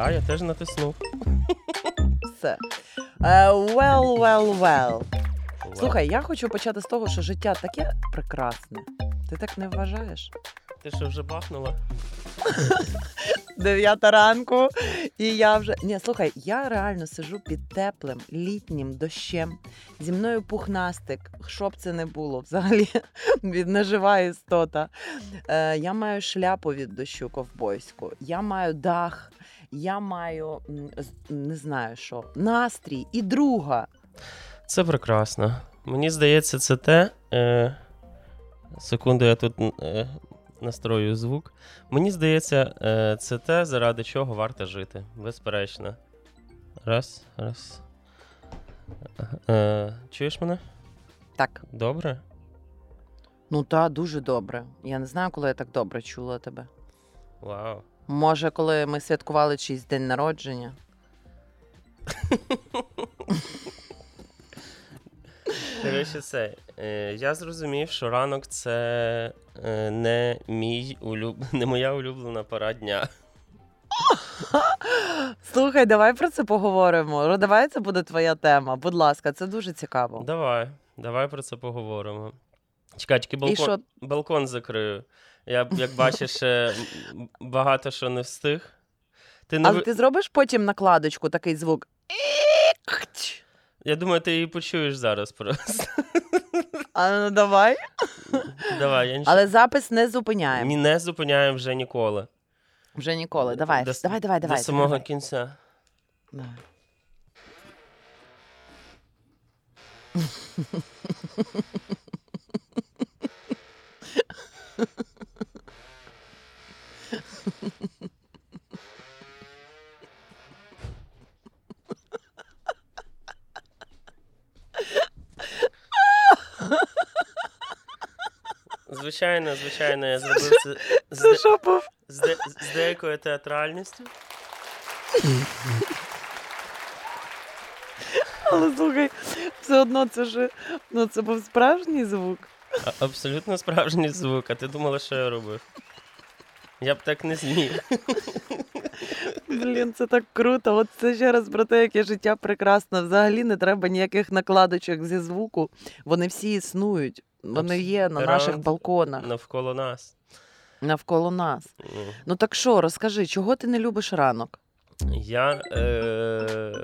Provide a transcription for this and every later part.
Так, я теж натиснув. Все. Е, well, well, well. Слухай, я хочу почати з того, що життя таке прекрасне. Ти так не вважаєш? Ти що вже бахнула? Дев'ята ранку, і я вже. Ні, слухай, я реально сижу під теплим літнім дощем. Зі мною пухнастик, що б це не було взагалі від нежива істота. Е, я маю шляпу від дощу ковбойську, я маю дах, я маю не знаю що, настрій і друга. Це прекрасно. Мені здається, це те. Е... Секунду, я тут е... настрою звук. Мені здається, е... це те, заради чого варто жити. Безперечно. Раз, раз. Е... Чуєш мене? Так, Добре? ну та дуже добре. Я не знаю, коли я так добре чула тебе. Вау. Може, коли ми святкували чийсь день народження. Коротше, це. Е... Я зрозумів, що ранок це е... не мій улюб... не моя улюблена пора дня. Слухай, давай про це поговоримо. Ну, Давай це буде твоя тема. Будь ласка, це дуже цікаво. Давай, давай про це поговоримо. Чекай, тільки балкон, що балкон закрию. Я, як бачиш, багато що не встиг. Ти не Але ти зробиш потім накладочку такий звук. Я думаю, ти її почуєш зараз просто. А ну давай. Давай, я нічого Але запис не зупиняємо. Ні, не зупиняємо вже ніколи. Вже ніколи. Давай, До, давай, давай, давай. До самого давай. кінця. Давай. Звичайно, звичайно, я зробив це з, з, де- з деякою театральністю. Але слухай, все одно це ж ну це був справжній звук. А- Абсолютно справжній звук, а ти думала, що я робив? Я б так не зміг. Блін, це так круто. От це ще раз про те, яке життя прекрасне. Взагалі не треба ніяких накладочок зі звуку. Вони всі існують. Вони є на наших балконах Навколо нас. навколо нас. М. Ну так що, розкажи, чого ти не любиш ранок? Я е-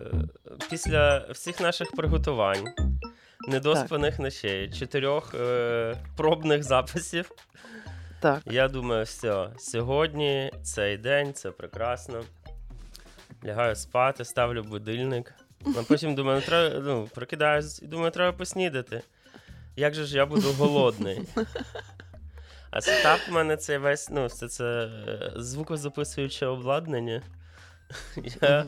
після всіх наших приготувань, недоспаних ночей, чотирьох е- пробних записів, Так. я думаю, все, сьогодні цей день, це прекрасно. Лягаю спати, ставлю будильник. А потім думаю, ну, треба, ну, прокидаюсь і думаю, треба поснідати. Як же ж я буду голодний? А сетап в мене це весь, ну, це, це звукозаписуюче обладнання. Я,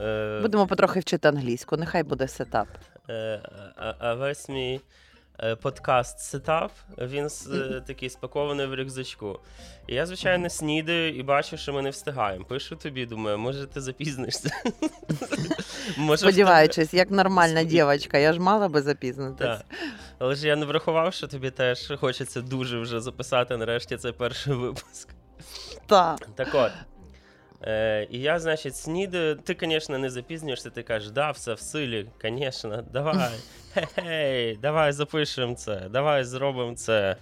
е, Будемо потрохи вчити англійську, нехай буде сетап. Е, а, а весь мій подкаст сетап, він такий спакований в рюкзачку. І я, звичайно, снідаю і бачу, що ми не встигаємо. Пишу тобі, думаю, може ти запізнишся. Сподіваючись, як нормальна дівчинка, я ж мала би запізнитись. Так. Але ж я не врахував, що тобі теж хочеться дуже вже записати нарешті цей перший випуск. Так. Так от. Е, і я, значить, снідаю. Ти, звісно, не запізнюєшся, ти кажеш, да, все в силі, звісно, давай. Хе-хей, давай запишемо це, давай зробимо це.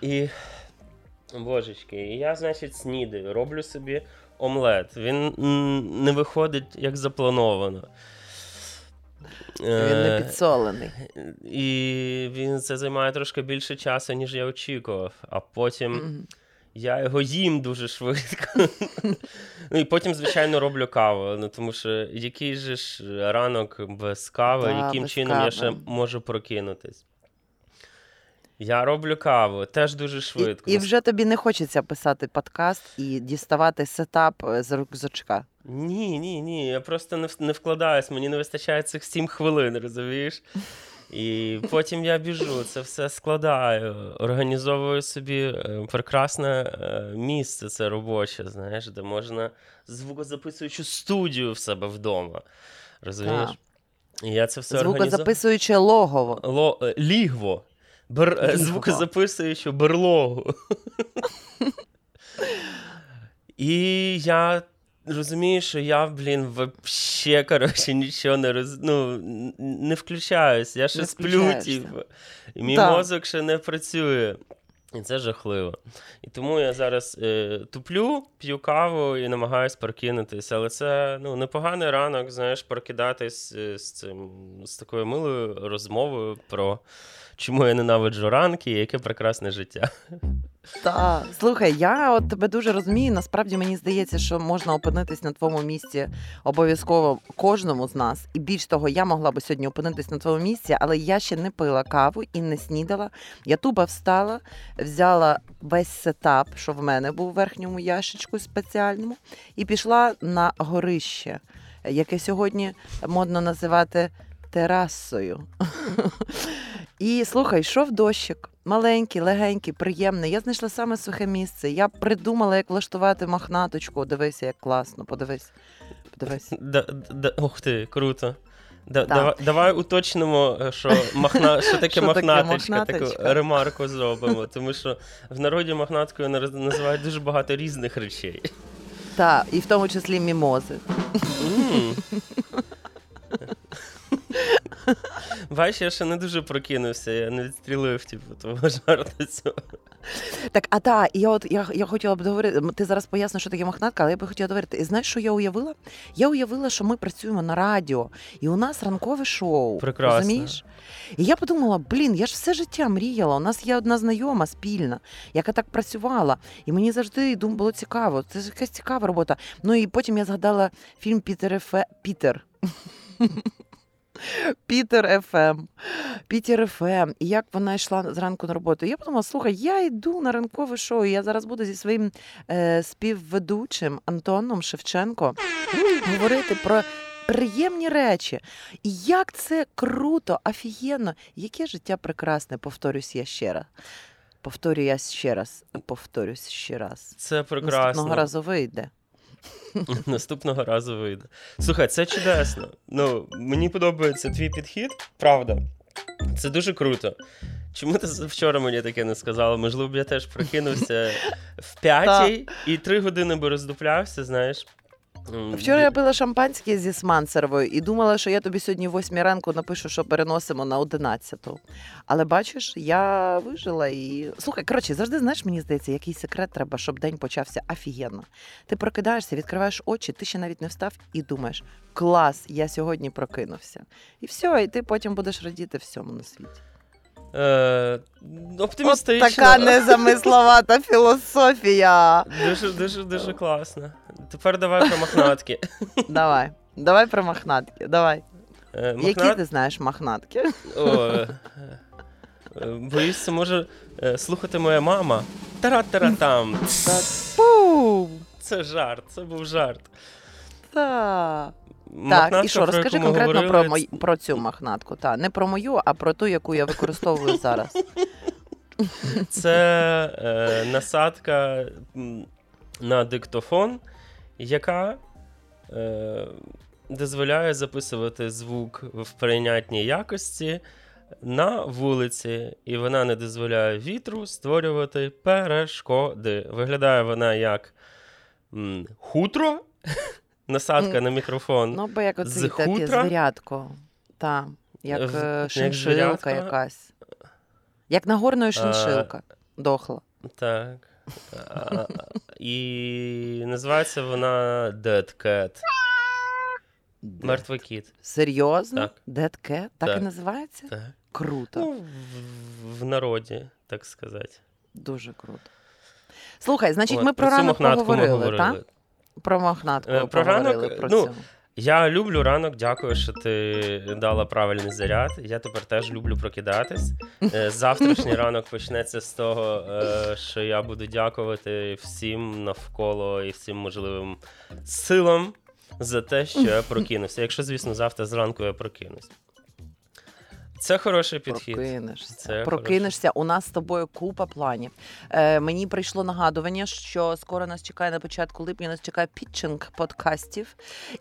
І. Божечки, і я, значить, снідаю, роблю собі омлет. Він не виходить як заплановано. Він не Е, підсолений. І він це займає трошки більше часу, ніж я очікував. А потім Мгм. Я його їм дуже швидко. ну і потім, звичайно, роблю каву. Ну тому що який же ж ранок без кави, Да, яким без чином я ще можу прокинутись? Я роблю каву теж дуже швидко. і вже тобі не хочеться писати подкаст і діставати сетап е, з рюкзачка. Ні, ні, ні. Я просто не, не вкладаюсь, мені не вистачає цих 7 хвилин, розумієш? І потім я біжу, це все складаю, організовую собі е, прекрасне е, місце, це робоче, знаєш, де можна звукозаписуючу студію в себе вдома. Розумієш? І я це все. Звукозаписуюче логово. Ло... е, Лігво. Бер... Лігво. Звукозаписуючу берлогу. І я розумію, що я, блін, вообще, коротше, нічого не роз... ну, не включаюсь. Я ще Не сплю, типу. І мій Так. мозок ще не працює. І це жахливо. І тому я зараз е, туплю, п'ю каву і намагаюсь прокинутися. Але це ну, непоганий ранок, знаєш, прокидатись е, з цим з такою милою розмовою про чому я ненавиджу ранки і яке прекрасне життя. Так, слухай, я от тебе дуже розумію. Насправді мені здається, що можна опинитись на твоєму місці обов'язково кожному з нас. І більш того, я могла би сьогодні опинитись на твоєму місці, але я ще не пила каву і не снідала. Я туба встала, взяла весь сетап, що в мене був у верхньому ящичку спеціальному, і пішла на горище, яке сьогодні модно називати терасою. І слухай, йшов дощик. Маленький, легенький, приємний. Я знайшла саме сухе місце. Я придумала, як влаштувати мохнаточку. Дивися, як класно. Подивись. Подивись. Да, да, ух ти, круто. Да, давай, давай уточнимо, е, що, махна, що таке Що таке махнаточка, таку ремарку зробимо. Тому що в народі махнаткою називають дуже багато різних речей. Так, і в тому числі мімози. Бачиш, я ще не дуже прокинувся, я не відстрілив типу, того жарту цього. Так, а та, я от я, я хотіла б договорити. Ти зараз поясниш, що таке мохнатка, але я би хотіла договорити. І знаєш, що я уявила? Я уявила, що ми працюємо на радіо, і у нас ранкове шоу. Прекрасно. Розумієш? І я подумала: блін, я ж все життя мріяла. У нас є одна знайома спільна, яка так працювала. І мені завжди дум було цікаво. Це ж якась цікава робота. Ну і потім я згадала фільм Пітер Ефе... Пітер. Пітер ФМ. Пітер ФМ. І як вона йшла зранку на роботу. Я подумала, слухай, я йду на ранкове шоу. і Я зараз буду зі своїм е, співведучим Антоном Шевченко говорити про приємні речі. І як це круто, офігенно, яке життя прекрасне, повторюсь я ще раз. Повторю я ще раз, повторюсь ще раз. Це Наступного прекрасно. разу вийде. Наступного разу вийде. Слухай, це чудесно. Ну, мені подобається твій підхід, правда. Це дуже круто. Чому ти вчора мені таке не сказала? Можливо, б я теж прокинувся в п'ятій і три години би роздуплявся, знаєш. Вчора я пила шампанське зі смансеровою і думала, що я тобі сьогодні в 8 ранку напишу, що переносимо на 11. Але бачиш, я вижила і. Слухай, коротше, завжди знаєш, мені здається, який секрет треба, щоб день почався офігенно. Ти прокидаєшся, відкриваєш очі, ти ще навіть не встав і думаєш: клас, я сьогодні прокинувся. І все, і ти потім будеш радіти всьому на світі. Е, От така незамисловата філософія. Дуже, дуже, дуже класно. Тепер давай про мохнатки. Давай, давай про мохнатки. Давай. Е, Які ти знаєш мохнатки? О, е, е, боюсь, це може е, слухати моя мама. Тара-тара-там. Це жарт, це був жарт. Так. Так, і що, розкажи конкретно про, говорили, мої, про цю мохнатку. Та, не про мою, а про ту, яку я використовую зараз. Це е, насадка на диктофон, яка е, дозволяє записувати звук в прийнятній якості на вулиці, і вона не дозволяє вітру створювати перешкоди. Виглядає вона як м, хутро, насадка на мікрофон. Ну, бо як оце таке звірятко. Та, як В- е, як шиншилка якась. Як нагорною шиншилка. Дохла. Так. А, і називається вона Dead Cat. Мертвий кіт. Серйозно? Так. Dead Cat? Так і називається? Так. Круто. Ну, в, в народі, так сказати. Дуже круто. Слухай, значить, От, ми про ранок поговорили, так? Про мохнатку Е, про ранок, про ну, цю. Я люблю ранок, дякую, що ти дала правильний заряд. Я тепер теж люблю прокидатись. Е, Завтрашній ранок почнеться з того, е, що я буду дякувати всім навколо і всім можливим силам за те, що я прокинувся. Якщо, звісно, завтра зранку я прокинусь. Це хороший підхід. Прокинешся. Це Прокинешся. У нас з тобою купа планів. Е, мені прийшло нагадування, що скоро нас чекає на початку липня, нас чекає пітчинг подкастів.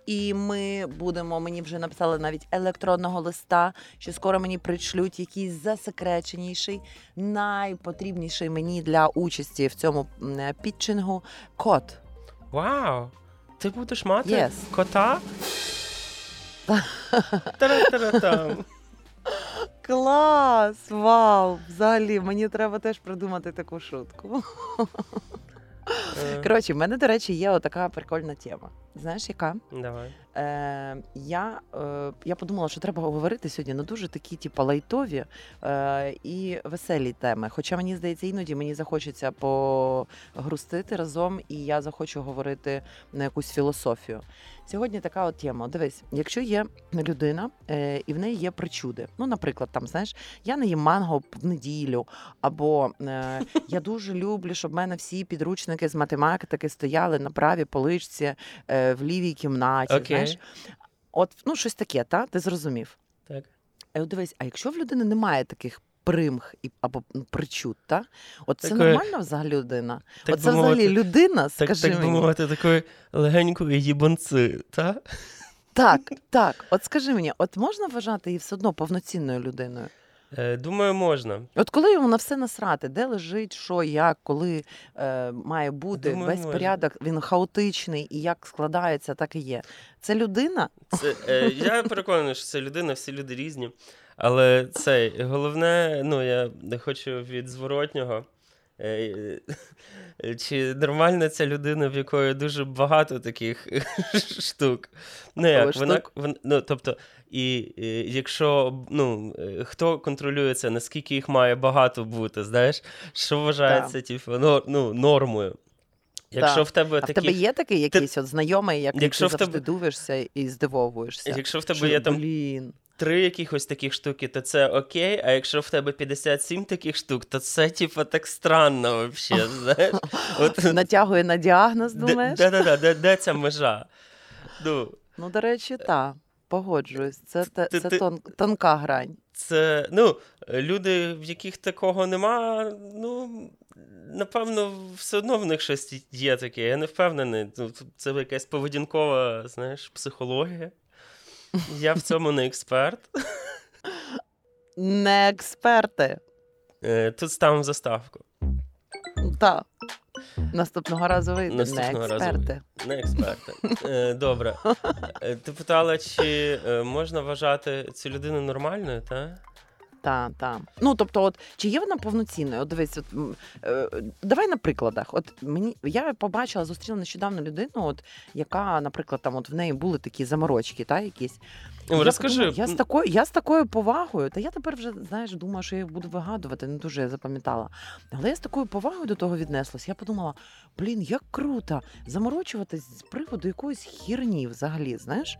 І ми будемо, мені вже написали навіть електронного листа, що скоро мені пришлють якийсь засекреченіший, найпотрібніший мені для участі в цьому е, пітчингу код. Вау! Ти будеш мати Yes. кота? Тара-тара-там. Клас! Вау! Взагалі, мені треба теж придумати таку шутку. Е, Коротше, в мене, до речі, є отака прикольна тема. Знаєш, яка? Давай. Е, я, е, я подумала, що треба говорити сьогодні на дуже такі, типу, лайтові е, і веселі теми. Хоча мені здається, іноді мені захочеться погрустити разом, і я захочу говорити на якусь філософію. Сьогодні така от тема. Дивись, якщо є людина е, і в неї є причуди. Ну, наприклад, там знаєш, я не їм манго в неділю, або е, я дуже люблю, щоб в мене всі підручники з математики стояли на правій поличці е, в лівій кімнаті. Окей. Знаєш, от ну щось таке, та ти зрозумів. Так. А дивись, а якщо в людини немає таких примх і або ну, причуд, та от це Такої- нормальна взагалі людина? Так от це мовити, взагалі людина, Так, скажи так би мовити, такої легенької їбанци, та? Так, так. От скажи мені, от можна вважати її все одно повноцінною людиною? Е, Думаю, можна. От коли йому на все насрати, де лежить, що, як, коли е, має бути Думаю, весь можна. порядок, він хаотичний і як складається, так і є. Це людина? Це, е, я переконаний, що це людина, всі люди різні. Але це головне, ну я не хочу від зворотнього. Е, е, Чи нормальна ця людина, в якої дуже багато таких штук? Ну, як, Штук? вона, ну, тобто, і, і якщо ну, е, хто контролює це, наскільки їх має багато бути, знаєш, що вважається типу, ну, ну, нормою? Якщо Так. в тебе А такі в тебе є такий якийсь от знайомий, який Якщо ти завжди тебе- дивишся і здивовуєшся? Якщо в тебе Що, є там Блін. Три якихось таких штуки, то це окей, а якщо в тебе 57 таких штук, то це, типу, так странно взагалі, знаєш? От, Натягує на діагноз, думаєш? де, де, ця межа? Ну, Ну, до речі, так. Погоджуюсь. Це, те- це тон, тонка грань. це, ну, люди, в яких такого нема, ну, напевно, все одно в них щось є таке. Я не впевнений. Ну, це якась поведінкова, знаєш, психологія. Я в цьому не експерт. Не експерти. Е, Тут ставимо заставку. Так. Наступного разу вийде. Наступного не разу експерти. Не експерти. Добре. Е, Ти питала, чи е, можна вважати цю людину нормальною, так? Так, так. Ну, тобто, от, чи є вона повноцінною? От дивись, от, е, давай на прикладах. От мені я побачила, зустріла нещодавно людину, от, яка, наприклад, там от в неї були такі заморочки, та, якісь. Ну, я розкажи. подумала, я, з такою, я з такою повагою, та я тепер вже знаєш, думаю, що я їх буду вигадувати, не дуже я запам'ятала. Але я з такою повагою до того віднеслась. Я подумала: блін, як круто заморочуватись з приводу якоїсь хірні взагалі, знаєш.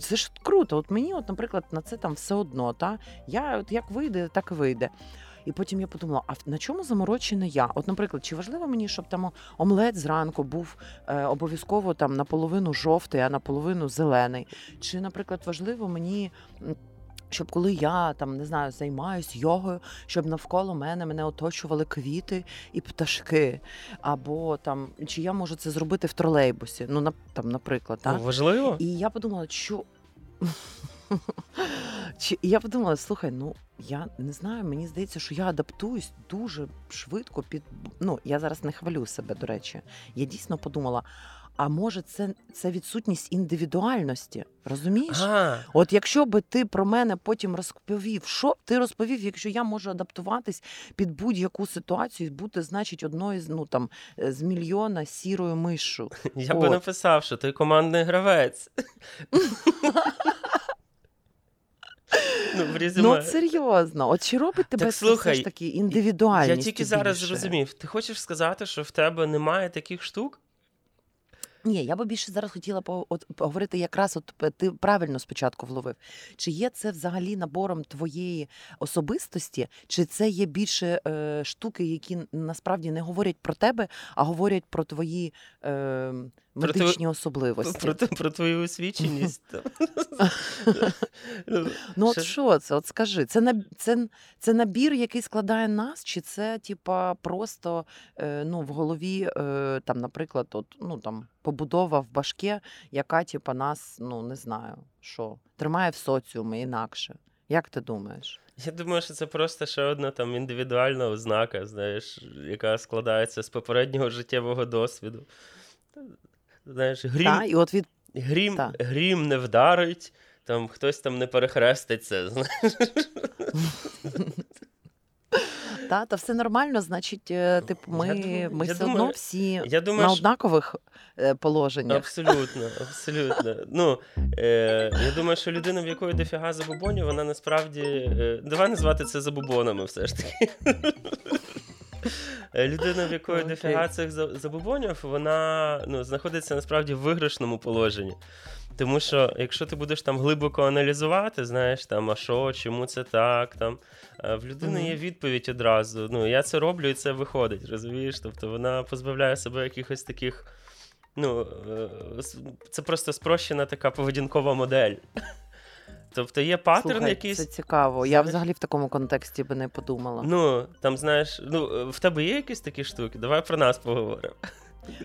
Це ж круто. От мені, от, наприклад, на це там все одно. Та? Я от як вийде, так і вийде. І потім я подумала: а на чому заморочена я? От, наприклад, чи важливо мені, щоб там омлет зранку був е, обов'язково там наполовину жовтий, а наполовину зелений? Чи, наприклад, важливо мені. Щоб коли я там не знаю, займаюсь йогою, щоб навколо мене мене оточували квіти і пташки, або там чи я можу це зробити в тролейбусі? Ну на там, наприклад, так? Важливо? І я подумала, що. Чи я подумала, слухай, ну я не знаю, мені здається, що я адаптуюсь дуже швидко під. Ну, я зараз не хвалю себе, до речі. Я дійсно подумала: а може, це, це відсутність індивідуальності? Розумієш? А, От якщо би ти про мене потім розповів, що б ти розповів, якщо я можу адаптуватись під будь-яку ситуацію, і бути, значить, одною з ну там е, з мільйона сірою мишу. я би написав, що ти командний гравець. Ну, в Ну резюме. от серйозно, от чи робить тебе Так, слухай, все ж таки індивідуальність? Я тільки зараз більше? зрозумів. Ти хочеш сказати, що в тебе немає таких штук? Ні, я би більше зараз хотіла по- поговорити якраз, от ти правильно спочатку вловив. Чи є це взагалі набором твоєї особистості, чи це є більше е, штуки, які насправді не говорять про тебе, а говорять про твої е, Про медичні особливості? Про, про, про твою освіченість. Ну, Ну, от що це? От скажи, це це, це набір, який складає нас, чи це типа просто е, ну, в голові, е, там, наприклад, от, ну, там, побудова в башке, яка типа нас, ну не знаю, що, тримає в соціумі інакше. Як ти думаєш? Я думаю, що це просто ще одна там індивідуальна ознака, знаєш, яка складається з попереднього життєвого досвіду. Знаєш, грім, Та, і от від грім, та. грім не вдарить, там хтось там не перехреститься. знаєш. та, та все нормально, значить, типу, ми, Я думаю- ми я все думаю- одно всі Я думаю, на однакових е, положеннях. Абсолютно, абсолютно. Ну, е, я думаю, що людина, в якої дофіга забубонів, вона насправді. Е, давай назвати це забубонами все ж таки. Е, Людина, в якої Окей. дофіга цих за- забубонів, вона ну, знаходиться насправді в виграшному положенні. Тому що якщо ти будеш там глибоко аналізувати, знаєш, там, а що, чому це так, там, е, в людини є відповідь одразу. Ну, я це роблю і це виходить, розумієш? Тобто вона позбавляє себе якихось таких. Ну, е, це просто спрощена така поведінкова модель. Тобто є паттерн Слухай, якийсь. Це цікаво. Я взагалі в такому контексті би не подумала. Ну, там, знаєш, ну, в тебе є якісь такі штуки? Давай про нас поговоримо.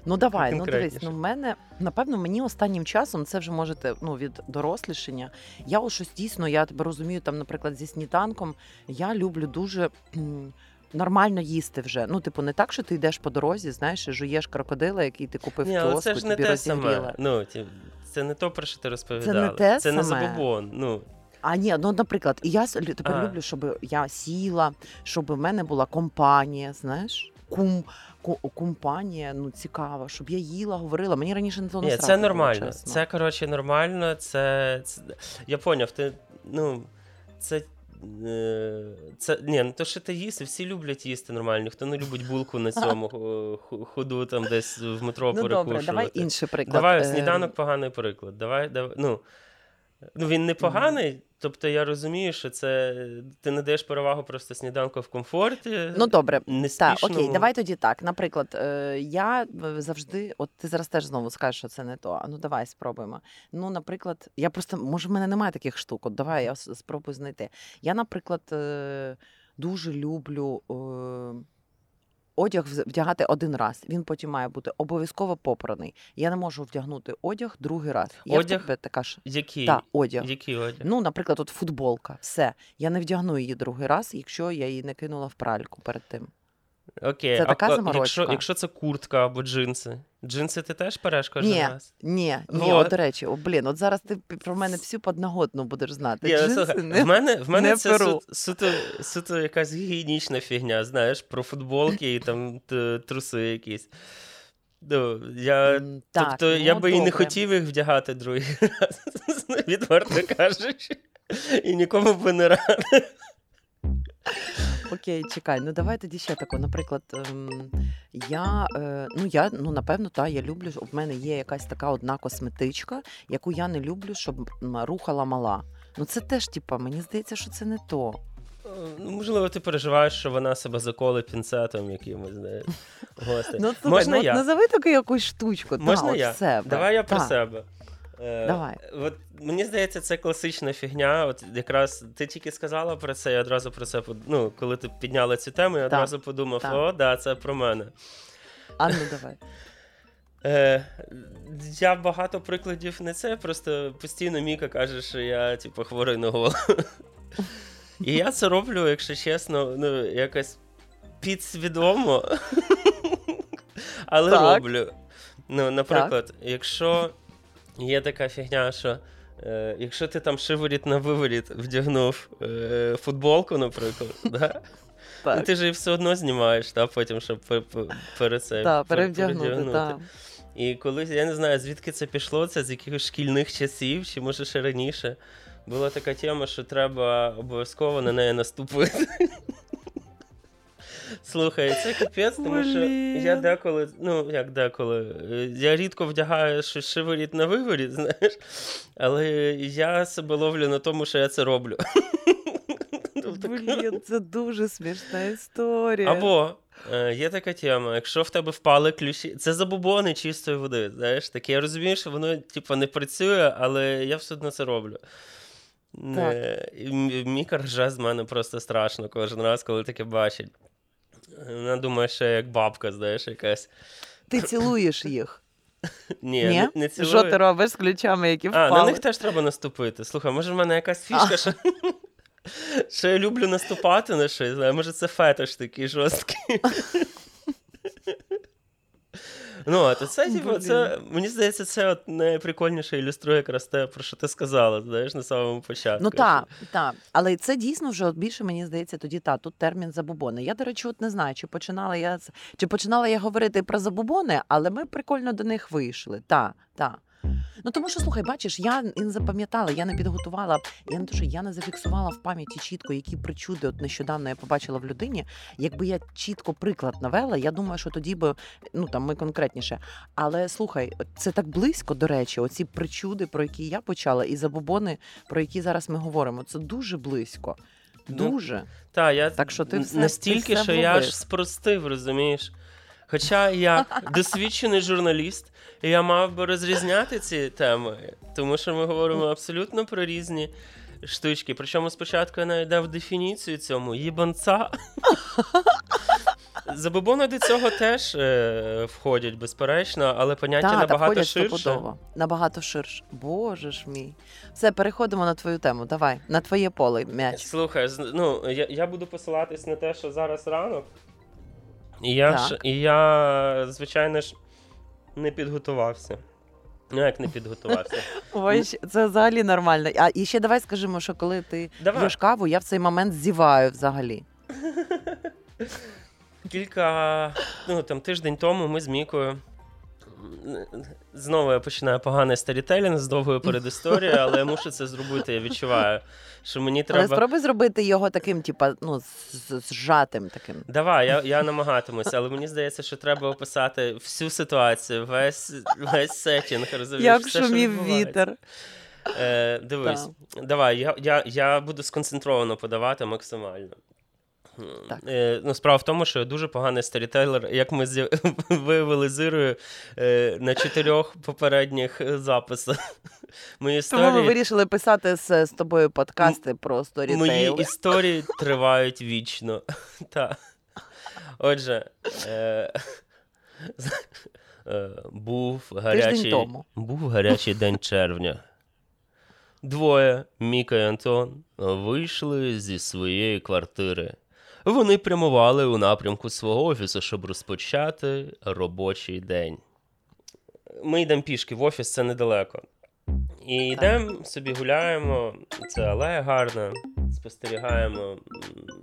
Ну давай, ну дивись, ну в мене напевно мені останнім часом це вже можете ну від дорослішення. Я ось щось дійсно, я тебе розумію, там, наприклад, зі сніданком я люблю дуже. м, Нормально їсти вже. Ну, типу, не так, що ти йдеш по дорозі, знаєш, і жуєш крокодила, який ти купив Ні, але це ж не тобі те саме. Ну, це не то, про що ти розповідала. те це не саме? забобон. Ну, А ні, ну наприклад, і я тепер А. люблю, щоб я сіла, щоб в мене була компанія, знаєш, кум, ку- компанія, ну цікава, щоб я їла, говорила. Мені раніше не то Ні, це нормально. Це, коротше, нормально. Це, це... Я поняв, ти, ну, це. Е, Це ні, ну то що ти їсти, всі люблять їсти нормально. Хто не любить булку на цьому ходу там десь в метро Ну перекушувати. добре, давай інший приклад. Давай Е, сніданок поганий приклад. Давай, давай. Ну, ну він не поганий. Тобто я розумію, що це ти не даєш перевагу просто сніданку в комфорті. Ну добре. не Так, окей, давай тоді так. Наприклад, е, я е, завжди, от ти зараз теж знову скажеш, що це не то. А ну давай спробуємо. Ну, наприклад, я просто може в мене немає таких штук. От давай я спробую знайти. Я, наприклад, е, дуже люблю. Одяг вдягати один раз, він потім має бути обов'язково попраний. Я не можу вдягнути одяг другий раз. Я Одяг? тебе така ж Який? та, одяг. Який одяг? Ну, наприклад, от футболка, все. Я не вдягну її другий раз, якщо я її не кинула в пральку перед тим. Окей, Це а така заморочка. Якщо, якщо це куртка або джинси. Джинси ти теж переш кожен Ні, раз? Ні, ні, от, до речі, о, блін, от зараз ти про мене всю подноготну будеш знати. Ні, Джинси слухай, не... в мене, в мене не це перу. су- суто, суто якась гігієнічна фігня, знаєш, про футболки і там т- труси якісь. Ну, я, М, так, тобто я ну, би і не хотів їх вдягати другий раз, відверто кажучи. І нікому би не радив. Окей, чекай, ну давай тоді ще тако. Наприклад, ем, я, е, ну я, ну напевно, та я люблю. В мене є якась така одна косметичка, яку я не люблю, щоб м, рухала мала. Ну це теж, типа, мені здається, що це не то. Ну, можливо, ти переживаєш, що вона себе заколе пінцетом якимось. Гостей. Ну, слухай, Можна ну, я? назови таку якусь штучку. Можна та, от я? себе. Давай я про Та. себе. Е, Давай. От, мені здається, це класична фігня. От якраз ти тільки сказала про це, я одразу про це ну, коли ти підняла цю тему, я Так, одразу подумав: так. о, да, це про мене. А ну давай. Е, я багато прикладів не це, просто постійно Міка каже, що я типу, хворий на голову. І я це роблю, якщо чесно, ну, якось підсвідомо. Але Так. роблю. Ну, наприклад, якщо є така фігня, що е, якщо ти там шиворіт на виворіт вдягнув е, футболку, наприклад, да? ну, Так, ти ж її все одно знімаєш, та, потім, щоб пе- пе- перед це перевдягнути, і колись, я не знаю, звідки це пішло, це з якихось шкільних часів, чи може ще раніше. Була така тема, що треба обов'язково на неї наступити. Слухай, це капець, тому що я деколи, ну як деколи, е, я рідко вдягаю щось шиворіт на виворіт, знаєш, але я себе ловлю на тому, що я це роблю. Тобто, Блін, це дуже смішна історія. або е, є така тема, якщо в тебе впали ключі, це забобони чистої води. Знаєш, таке я розумію, що воно типу, не працює, але я все одно це роблю. І М- Міка рже з мене просто страшно кожен раз, коли таке бачить. Вона думає, що я як бабка, знаєш, якась. Ти цілуєш їх. Ні, Ні? Не, не цілую. Що ти робиш з ключами, які А, на них теж треба наступити. Слухай, може в мене якась фішка, що, що я люблю наступати на щось, знаю, може це фетиш такий жорсткий. Ну, а то це, типу, це, мені здається, це от найприкольніше ілюструє якраз те, про що ти сказала, знаєш, на самому початку. Ну так, так. Але це дійсно вже от більше, мені здається, тоді та тут термін забубони. Я, до речі, от не знаю, чи починала я чи починала я говорити про забубони, але ми прикольно до них вийшли. Так, так. Ну тому що слухай, бачиш, я не запам'ятала, я не підготувала, я не то, що я не зафіксувала в пам'яті чітко, які причуди от нещодавно я побачила в людині. Якби я чітко приклад навела, я думаю, що тоді би ну там ми конкретніше. Але слухай, це так близько, до речі, оці причуди, про які я почала, і забобони, про які зараз ми говоримо, це дуже близько. Ну, дуже. Ну, та, я так що ти все, настільки, ти все що я аж спростив, розумієш. Хоча я досвідчений журналіст, і я мав би розрізняти ці теми, тому що ми говоримо абсолютно про різні штучки. Причому спочатку я навіть дав дефініцію цьому їбанца. Забобони до цього теж е, входять, безперечно, але поняття так, набагато так, ширше. Стопудово. Набагато ширше. Боже ж мій. Все, переходимо на твою тему. Давай, на твоє поле м'яч. Слухай, ну я я буду посилатись на те, що зараз ранок. І я, ж, і я, звичайно ж, не підготувався. Ну, як не підготувався. Ой, це взагалі нормально. А і ще давай скажімо, що коли ти давай. п'єш каву, я в цей момент зіваю взагалі. Кілька, ну там тиждень тому ми з Мікою Знову я починаю поганий старітелінг з довгою передісторією, але я мушу це зробити. Я відчуваю, що мені треба. Але спробуй зробити його таким, типа, ну, зжатим таким. Давай, я я намагатимуся, але мені здається, що треба описати всю ситуацію, весь весь сетінг. розумієш? Як шумів вітер. Е, Дивись, так. давай, я, я, я буду сконцентровано подавати максимально. Так. Е, ну, Справа в тому, що я дуже поганий старітейлер, як ми виявили з Ірою е, на чотирьох попередніх записах. Мої історії... Тому ми вирішили писати з, з тобою подкасти про storytale. Мої історії тривають вічно. Так. Отже, е, е, був гарячий був гарячий день червня. Двоє, Міка і Антон, вийшли зі своєї квартири. Вони прямували у напрямку свого офісу, щоб розпочати робочий день. Ми йдемо пішки в офіс, це недалеко. І йдемо собі гуляємо, це алея гарна, спостерігаємо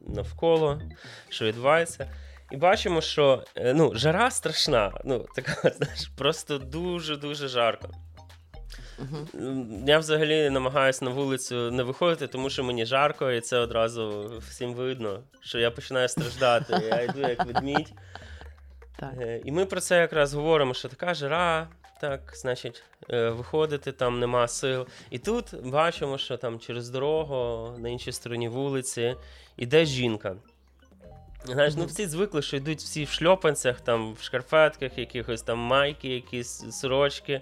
навколо, що відбувається. І бачимо, що е, ну, жара страшна, ну, така, знаєш, просто дуже-дуже жарко. Uh-huh. Я взагалі намагаюся на вулицю не виходити, тому що мені жарко, і це одразу всім видно, що я починаю страждати. Я йду як ведмідь. Так. Е, і ми про це якраз говоримо, що така жара, так, значить, е, виходити там нема сил. І тут бачимо, що там через дорогу на іншій стороні вулиці йде жінка. Знаєш, ну всі звикли, що йдуть всі в шльопанцях, там, в шкарпетках, якихось там майки, якісь сорочки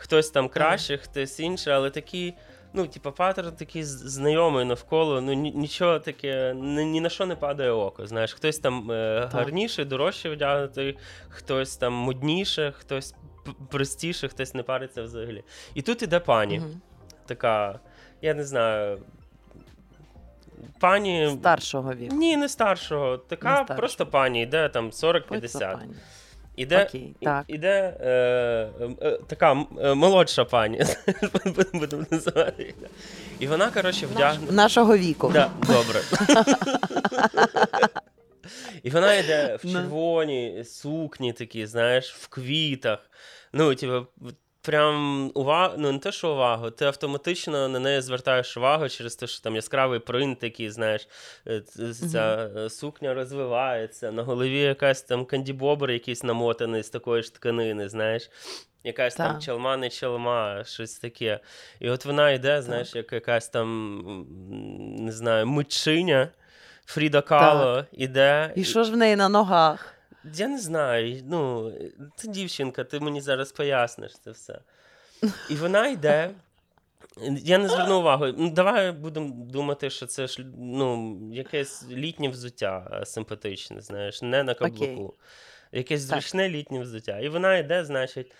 хтось там краще, хтось інше, але такі. Ну, типу, паттерн такий знайомий навколо, ну нічого таке, ні, ні на що не падає око. Знаєш, хтось там е, гарніше, дорожче вдягнутий, хтось там модніше, хтось простіше, хтось не париться взагалі. І тут іде пані. Угу. Така, я не знаю. Пані. Старшого віку. Ні, не старшого. Така не старшого. просто пані, йде там 40-50. Іде Окей, так. іде е, е, така е, молодша пані, будемо називати. І вона, коротше, вдягнена. Нашого віку. Да, Добре. І вона йде в червоній сукні, такі, знаєш, в квітах. Ну, типу, прям увагу, ну не те, що увагу, ти автоматично на неї звертаєш увагу через те, що там яскравий принт такий, знаєш, е, ця mm-hmm. сукня розвивається, на голові якась там кандібобер якийсь намотаний з такої ж тканини, знаєш. Якась так. там чалма, не чалма, щось таке. І от вона йде, знаєш, як якась там, не знаю, митчиня Фріда Кало іде. І що ж в неї на ногах? Я не знаю. Ну, це дівчинка, ти мені зараз поясниш це все. І вона йде. Я не зверну увагу. Ну, Давай будемо думати, що це ж ну, якесь літнє взуття симпатичне, знаєш, не на каблуку. Okay. Якесь зручне літнє взуття. І вона йде, значить,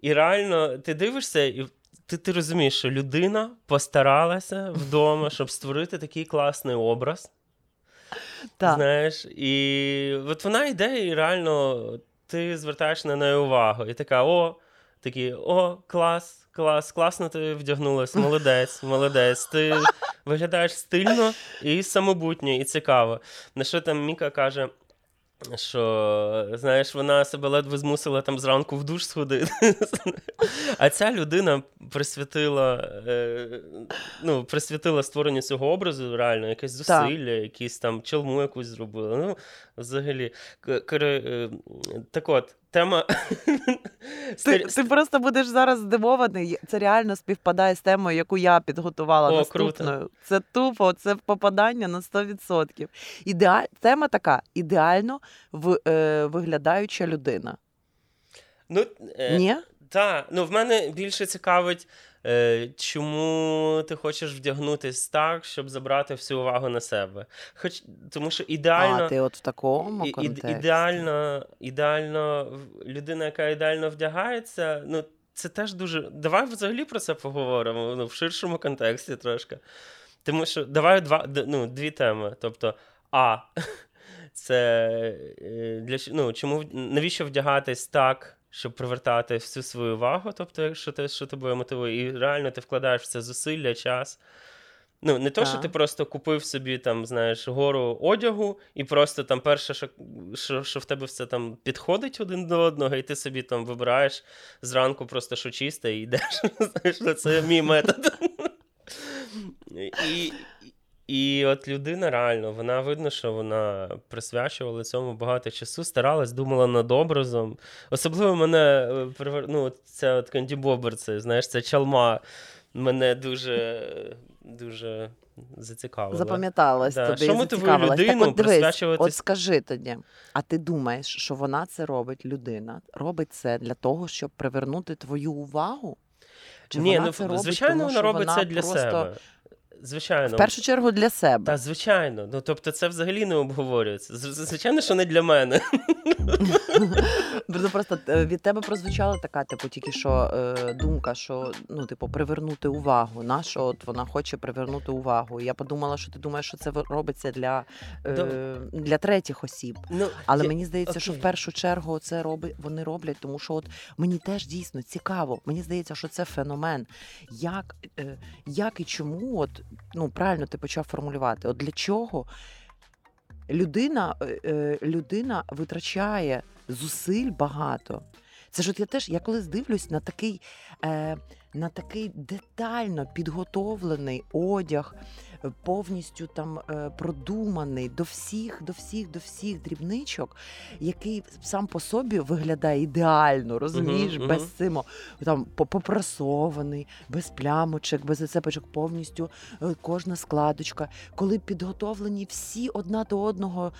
і реально ти дивишся, і ти ти розумієш, що людина постаралася вдома, щоб створити такий класний образ. Так. Знаєш, і от вона йде і реально ти звертаєш на неї увагу. І така: о, такі, о, клас, клас, класно ти вдягнулась, молодець, молодець. Ти виглядаєш стильно і самобутньо, і цікаво. На що там Міка каже. Що, знаєш, вона себе ледве змусила там зранку в душ сходити. А ця людина присвятила е, ну, присвятила створенню цього образу, реально, якесь зусилля, якісь там челму якусь зробила. Ну, взагалі. Е, так от, тема. Ти ти просто будеш зараз здивований. Це реально співпадає з темою, яку я підготувала О, наступною. Круто. Це тупо, це попадання на 100%. Ідеаль... Тема така: ідеально в, е, виглядаюча людина. Ну, е... Ні? Так, ну в мене більше цікавить, е, чому ти хочеш вдягнутись так, щоб забрати всю увагу на себе. Хоч тому, що ідеально А, ти от в такому і, контексті. ідеально, ідеально людина, яка ідеально вдягається, ну це теж дуже. Давай взагалі про це поговоримо ну, в ширшому контексті трошки. Тому що давай два ну, дві теми. Тобто, а. Це е, для ну, чому навіщо вдягатись так, щоб привертати всю свою увагу, тобто, якщо те, що тебе мотивує, і реально ти вкладаєш в це зусилля, час. Ну, не то, що ти просто купив собі там, знаєш, гору одягу, і просто там перше, що що, що в тебе все там підходить один до одного, і ти собі там вибираєш зранку просто що чисте і йдеш. Знаєш, це мій метод. І і от людина реально, вона видно, що вона присвячувала цьому багато часу, старалась, думала над образом. Особливо мене е, ну, ця от Канді Бобер, це, знаєш, ця чалма мене дуже дуже зацікавила. Запам'яталась да. тобі. Що мотивує людину так, от дивись, присвячувати? От скажи тоді, а ти думаєш, що вона це робить, людина, робить це для того, щоб привернути твою увагу? Чи Ні, вона ну це робить, звичайно, тому, вона робить це для просто... себе. Звичайно. В першу чергу для себе. Та, звичайно. Ну, тобто, це взагалі не обговорюється. Звичайно, що не для мене. Просто е, від тебе прозвучала така, типу, тільки що е, думка, що ну, типу, привернути увагу. На що от вона хоче привернути увагу. Я подумала, що ти думаєш, що це робиться для е, для третіх осіб. Ну, Але я... мені здається, що в першу чергу це роблять, вони роблять, тому що от мені теж дійсно цікаво. Мені здається, що це феномен. Як, як і чому, от ну правильно ти почав формулювати, от для чого людина, е, е, людина витрачає зусиль багато. Це ж от я теж я колись дивлюсь на такий е, на такий детально підготовлений одяг, повністю там е, продуманий до всіх, до всіх, до всіх дрібничок, який сам по собі виглядає ідеально, розумієш, uh-huh, без uh-huh. цимо там попрасований, без плямочок, без зацепочок, повністю е, кожна складочка, коли підготовлені всі одна до одного,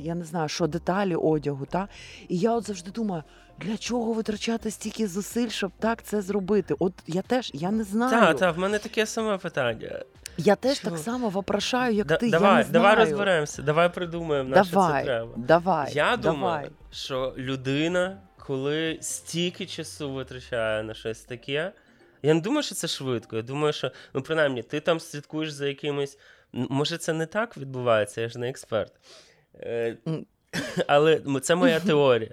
я не знаю, що деталі одягу. Та? І я от завжди думаю. Для чого витрачати стільки зусиль, щоб так це зробити? От я теж я не знаю. Так, так, в мене таке саме питання. Я теж Чого? так само вопрошаю, як да, ти. Давай, я не знаю. давай розберемося, давай придумаємо, на що це треба. Давай, Я давай. думаю, що людина, коли стільки часу витрачає на щось таке, я не думаю, що це швидко. Я думаю, що ну принаймні ти там слідкуєш за якимось. Може, це не так відбувається, я ж не експерт. Е, але це моя теорія.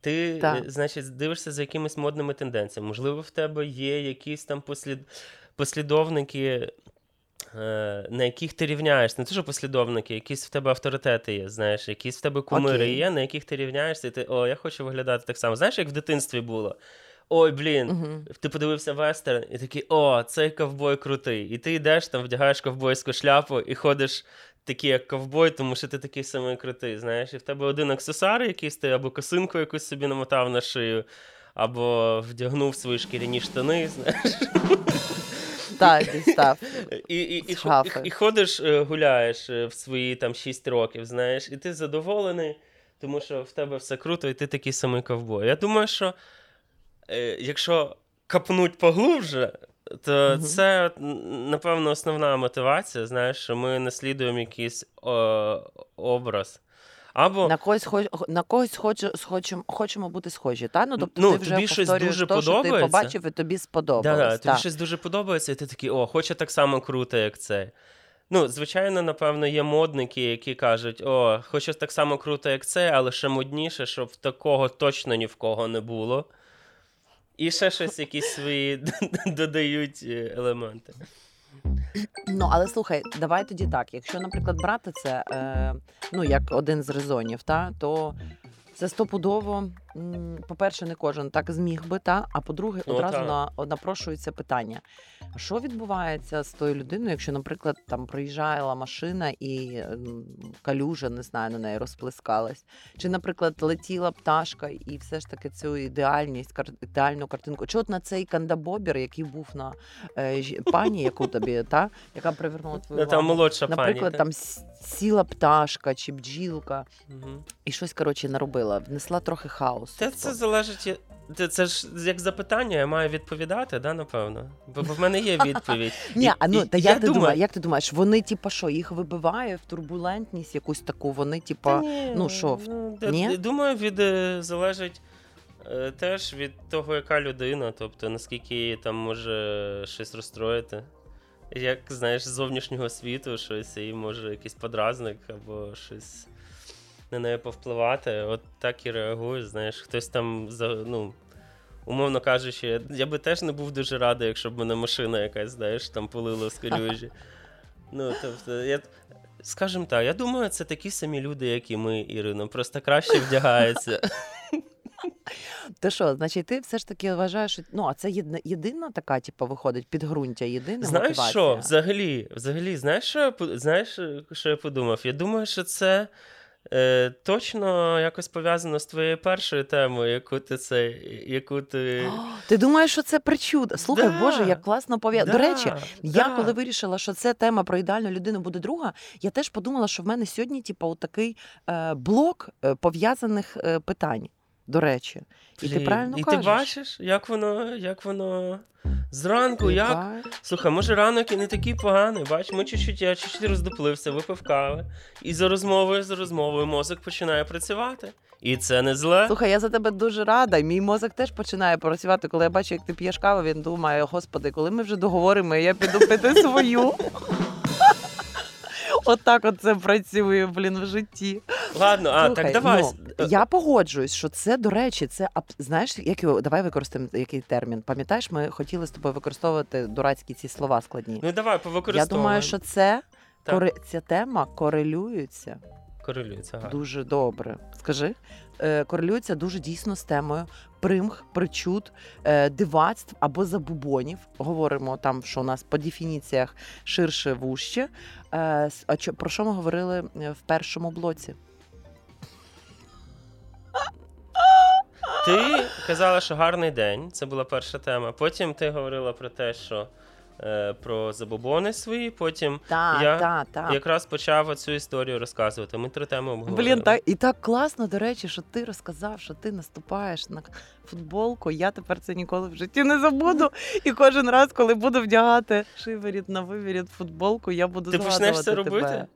Ти, так. значить, дивишся за якимись модними тенденціями. Можливо, в тебе є якісь там послід... послідовники, е... на яких ти рівняєшся. Не те, що послідовники, якісь в тебе авторитети є, знаєш, якісь в тебе кумири okay. є, на яких ти рівняєшся, і ти о, я хочу виглядати так само. Знаєш, як в дитинстві було? Ой, блін, uh-huh. ти подивився вестерн, і такий, о, цей ковбой крутий. І ти йдеш там, вдягаєш ковбойську шляпу і ходиш такий, як ковбой, тому що ти такий самий крутий. Знаєш, і в тебе один аксесуар, якийсь ти або косинку якусь собі намотав на шию, або вдягнув свої шкіряні штани. знаєш. Так, дістав. І і, і, і, і ходиш, е, гуляєш е, в свої там 6 років, знаєш, і ти задоволений, тому що в тебе все круто, і ти такий самий ковбой. Я думаю, що е, якщо капнуть поглубже, то угу. це, напевно, основна мотивація, знаєш, що ми наслідуємо якийсь о, образ. Або... На когось хоч, на когось хоч, хочемо, хочемо бути схожі. Та? Ну, тобто ну, ти вже тобі щось дуже то, подобається. що ти побачив і тобі сподобалось. Да, да, тобі щось дуже подобається, і ти такий, о, хочу так само круто, як цей. Ну, звичайно, напевно, є модники, які кажуть: о, хочу так само круто, як це, але ще модніше, щоб такого точно ні в кого не було. І ще щось якісь свої додають е, елементи. Ну, але слухай, давай тоді так. Якщо, наприклад, брати це е, ну, як один з резонів, та, то це стопудово, по-перше, не кожен так зміг би, та, а по-друге, Ну, одразу на, напрошується питання: що відбувається з тою людиною, якщо, наприклад, там проїжджала машина і калюжа, не знаю, на неї розплескалась? Чи, наприклад, летіла пташка і все ж таки цю ідеальність, кар- ідеальну картинку? Чи от на цей кандабобір, який був на е, пані, яку тобі, та, яка привернула твою Ну, там молодша Наприклад, пані. там сіла пташка чи бджілка, Мгм. і щось коротше наробила, внесла трохи хаосу. Та це залежить. Це, це ж як запитання, я маю відповідати, да, напевно. Бо, бо в мене є відповідь. Ні, а ну та як ти думаєш, як ти думаєш, вони типа що, їх вибиває в турбулентність якусь таку, вони типа. ну, що, ну, ні? Думаю, від е, залежить е, теж від того, яка людина, тобто наскільки її там може щось розстроїти. Як знаєш, з зовнішнього світу щось і може якийсь подразник або щось на неї повпливати. От так і реагуєш. Знаєш, хтось там ну. Умовно кажучи, я- би теж не був дуже радий, якщо б мене машина якась, знаєш, там полила з калюжі. Ну, тобто, я, скажімо так, я думаю, це такі самі люди, як і ми, Ірино, просто краще вдягаються. Ти що, значить, ти все ж таки вважаєш, що ну а це єдина, єдина така, типу, виходить, підґрунтя, єдина Знаєш мотивація? що? Взагалі, взагалі, знаєш, що я, знаєш, що я подумав? Я думаю, що це е, точно якось пов'язано з твоєю першою темою, яку ти це, яку ти. О, Ти думаєш, що це причуда? Слухай, Да. Боже, як класно пов'язано. До Да, речі, я коли вирішила, що це тема про ідеальну людину буде друга, я теж подумала, що в мене сьогодні, типу, такий е, блок е, пов'язаних е, питань. До речі, і ти правильно і кажеш. ти бачиш, як воно, як воно зранку, як. Бач. Слухай, може ранок і не такий поганий. Бач, ми чуть-чуть, я чуть-чуть роздуплився, випив кави. І за розмовою, за розмовою мозок починає працювати. І це не зле. Слухай, я за тебе дуже рада. і Мій мозок теж починає працювати. Коли я бачу, як ти п'єш каву, він думає: господи, коли ми вже договоримо, я піду пити свою. Отак от це працює, блін, в житті. Ладно, а Слухай, так давай. ну, я погоджуюсь, що це, до речі, це знаєш, як його давай використаємо який термін. Пам'ятаєш, ми хотіли з тобою використовувати дурацькі ці слова складні. Ну давай я думаю, що це Кори... ця тема корелюється корелюється. Ага. дуже добре. Скажи, е, корелюється дуже дійсно з темою примх, причуд, е, дивацтв або забубонів. Говоримо там, що у нас по дефініціях ширше вуще. Е, а про що ми говорили в першому блоці? Ти казала, що гарний день. Це була перша тема. Потім ти говорила про те, що про забобони свої. Потім та, Я та, та. якраз почав цю історію розказувати. Ми три теми обговорили. Блін, так і так класно, до речі, що ти розказав, що ти наступаєш на футболку. Я тепер це ніколи в житті не забуду. І кожен раз, коли буду вдягати шиворіт на вивіріт футболку, я буду Ти згадувати почнеш це робити?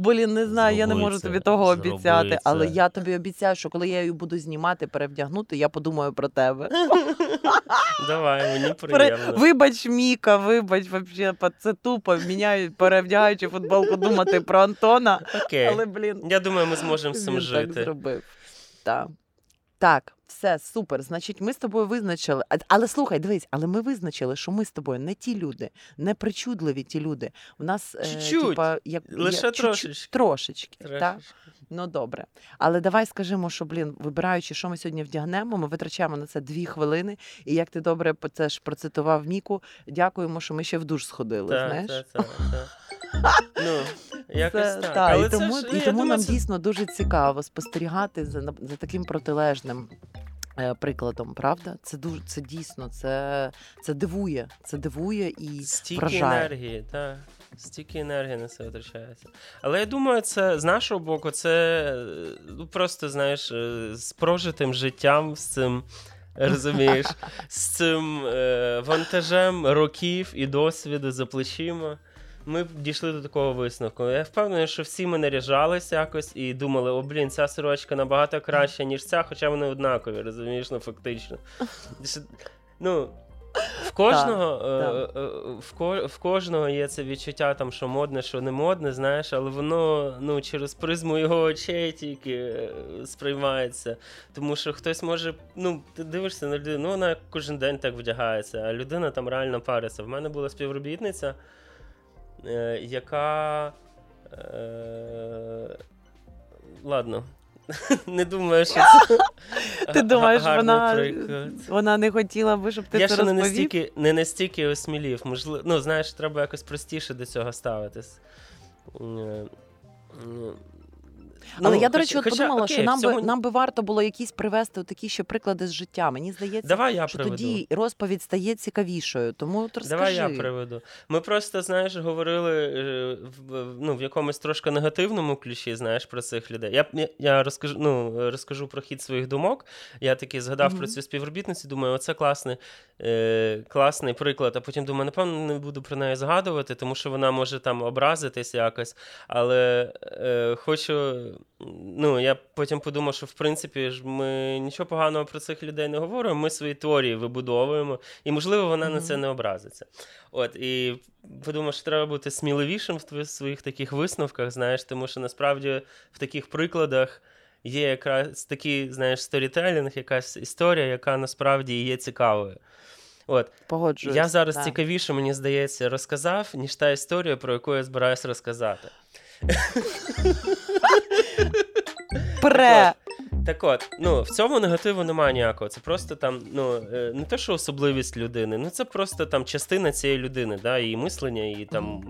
Блін, не знаю, я не можу це, тобі того обіцяти, але це. я тобі обіцяю, що коли я її буду знімати, перевдягнути, я подумаю про тебе. Давай, мені приємно. Вибач, Міка, вибач, вообще, це тупо, міняю, перевдягаючи футболку, думати про Антона. Окей. Але, блін, Я думаю, ми зможемо з цим жити. так зробив. Так. Так, все супер. Значить, ми з тобою визначили. Але слухай, дивись, але ми визначили, що ми з тобою не ті люди, не причудливі ті люди. У нас е, Чуть-чуть. типа, як Лише як- чуть-чуть, трошечки. трошечки. Так? Ну добре. Але давай скажемо, що блін, вибираючи, що ми сьогодні вдягнемо, ми витрачаємо на це дві хвилини. І як ти добре це ж процитував Міку, дякуємо, що ми ще в душ сходили. Так, знаєш? так, так, так. Ну, якось Це, так. та, Але і це тому, ж, і я тому думаю, нам це- дійсно дуже цікаво спостерігати за, за таким протилежним. е, Прикладом, правда, це дуже це дійсно, це, це дивує, це дивує і Стільки вражає. енергії, так. Стільки енергії на це витрачається. Але я думаю, це з нашого боку, це ну, просто, знаєш, е, з прожитим життям, з цим. Розумієш, з цим е, вантажем років і досвіду за плечима. Ми дійшли до такого висновку. Я впевнений, що всі ми наряжались якось і думали, о, блін, ця сорочка набагато краща, ніж ця, хоча вони однакові, розумієш, ну фактично. Ну, В кожного е, е, в, ко, в кожного є це відчуття, там, що модне, що не модне, знаєш, але воно ну, через призму його очей тільки е, сприймається. Тому що хтось може, ну, ти дивишся на людину, ну вона кожен день так вдягається, а людина там реально париться. В мене була співробітниця, е, яка. Е, Ладно, Не думаю, що це Ти думаєш, вона вона не хотіла би, щоб ти Я це ще розповів? не настільки не настільки осмілів. Можливо, ну знаєш, треба якось простіше до цього ставитись. Але ну, я, до речі, от подумала, окей, що нам цьому... би нам би варто було якісь привести такі ще приклади з життя. Мені здається, Давай я що приведу. тоді розповідь стає цікавішою. Тому от розкажи. Давай я приведу. Ми просто, знаєш, говорили е, в ну, в якомусь трошки негативному ключі, знаєш, про цих людей. Я я розкажу ну, розкажу про хід своїх думок. Я таки згадав mm-hmm. про цю співробітницю, думаю, оце класний е, класний приклад. А потім думаю, напевно, не буду про неї згадувати, тому що вона може там образитись якось. Але е, хочу ну, я потім подумав, що в принципі ж ми нічого поганого про цих людей не говоримо. Ми свої теорії вибудовуємо, і, можливо, вона mm-hmm. на це не образиться. От і подумав, що треба бути сміливішим в своїх таких висновках, знаєш, тому що насправді в таких прикладах. Є якраз такий, знаєш, сторітелінг, якась історія, яка насправді є цікавою. От Погоджуюсь, я зараз так. цікавіше, мені здається, розказав, ніж та історія, про яку я збираюсь розказати. Пре. Так от, ну в цьому негативу немає ніякого. Це просто там, ну е, не те, що особливість людини, ну це просто там частина цієї людини, да, її мислення, її там,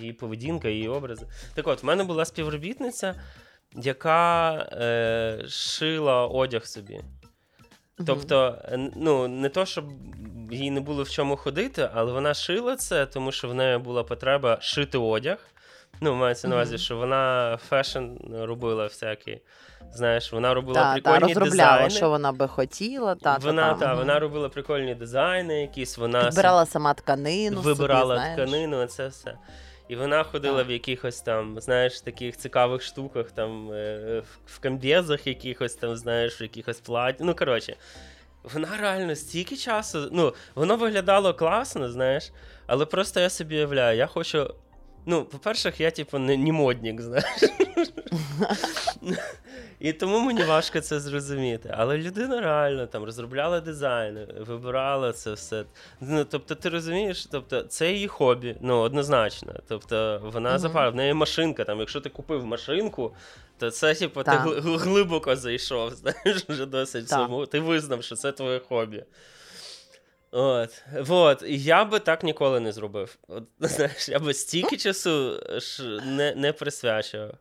її поведінка, її образи. Так от, в мене була співробітниця, яка е, шила одяг собі. Тобто, ну, не то, щоб їй не було в чому ходити, але вона шила це, тому що в неї була потреба шити одяг. Ну, мається на увазі, що вона fashion робила всякі. Знаєш, вона робила та, прикольні та, розробляла, дизайни. що вона би хотіла. Та, Вона та, та, вона робила прикольні дизайни, якісь вона Підбирала сама тканину. Вибирала собі, тканину, це все. І вона ходила так. в якихось там, знаєш, таких цікавих штуках, там, е, в камбєзах якихось там, знаєш, в якихось платі. Ну, коротше, вона реально стільки часу. Ну, воно виглядало класно, знаєш, але просто я собі уявляю, я хочу Ну, по-перше, я, типу, не, не модник, знаєш. І тому мені важко це зрозуміти. Але людина реально там розробляла дизайн, вибирала це все. Ну, Тобто, ти розумієш, тобто, це її хобі, ну, однозначно. Тобто, вона uh-huh. запала, в неї машинка. Там, Якщо ти купив машинку, то це, типу, ти глибоко зайшов, знаєш, вже досить. Цьому. Ти визнав, що це твоє хобі. От, вот. Я би так ніколи не зробив. От, знаєш, Я би стільки часу ж не не присвячував.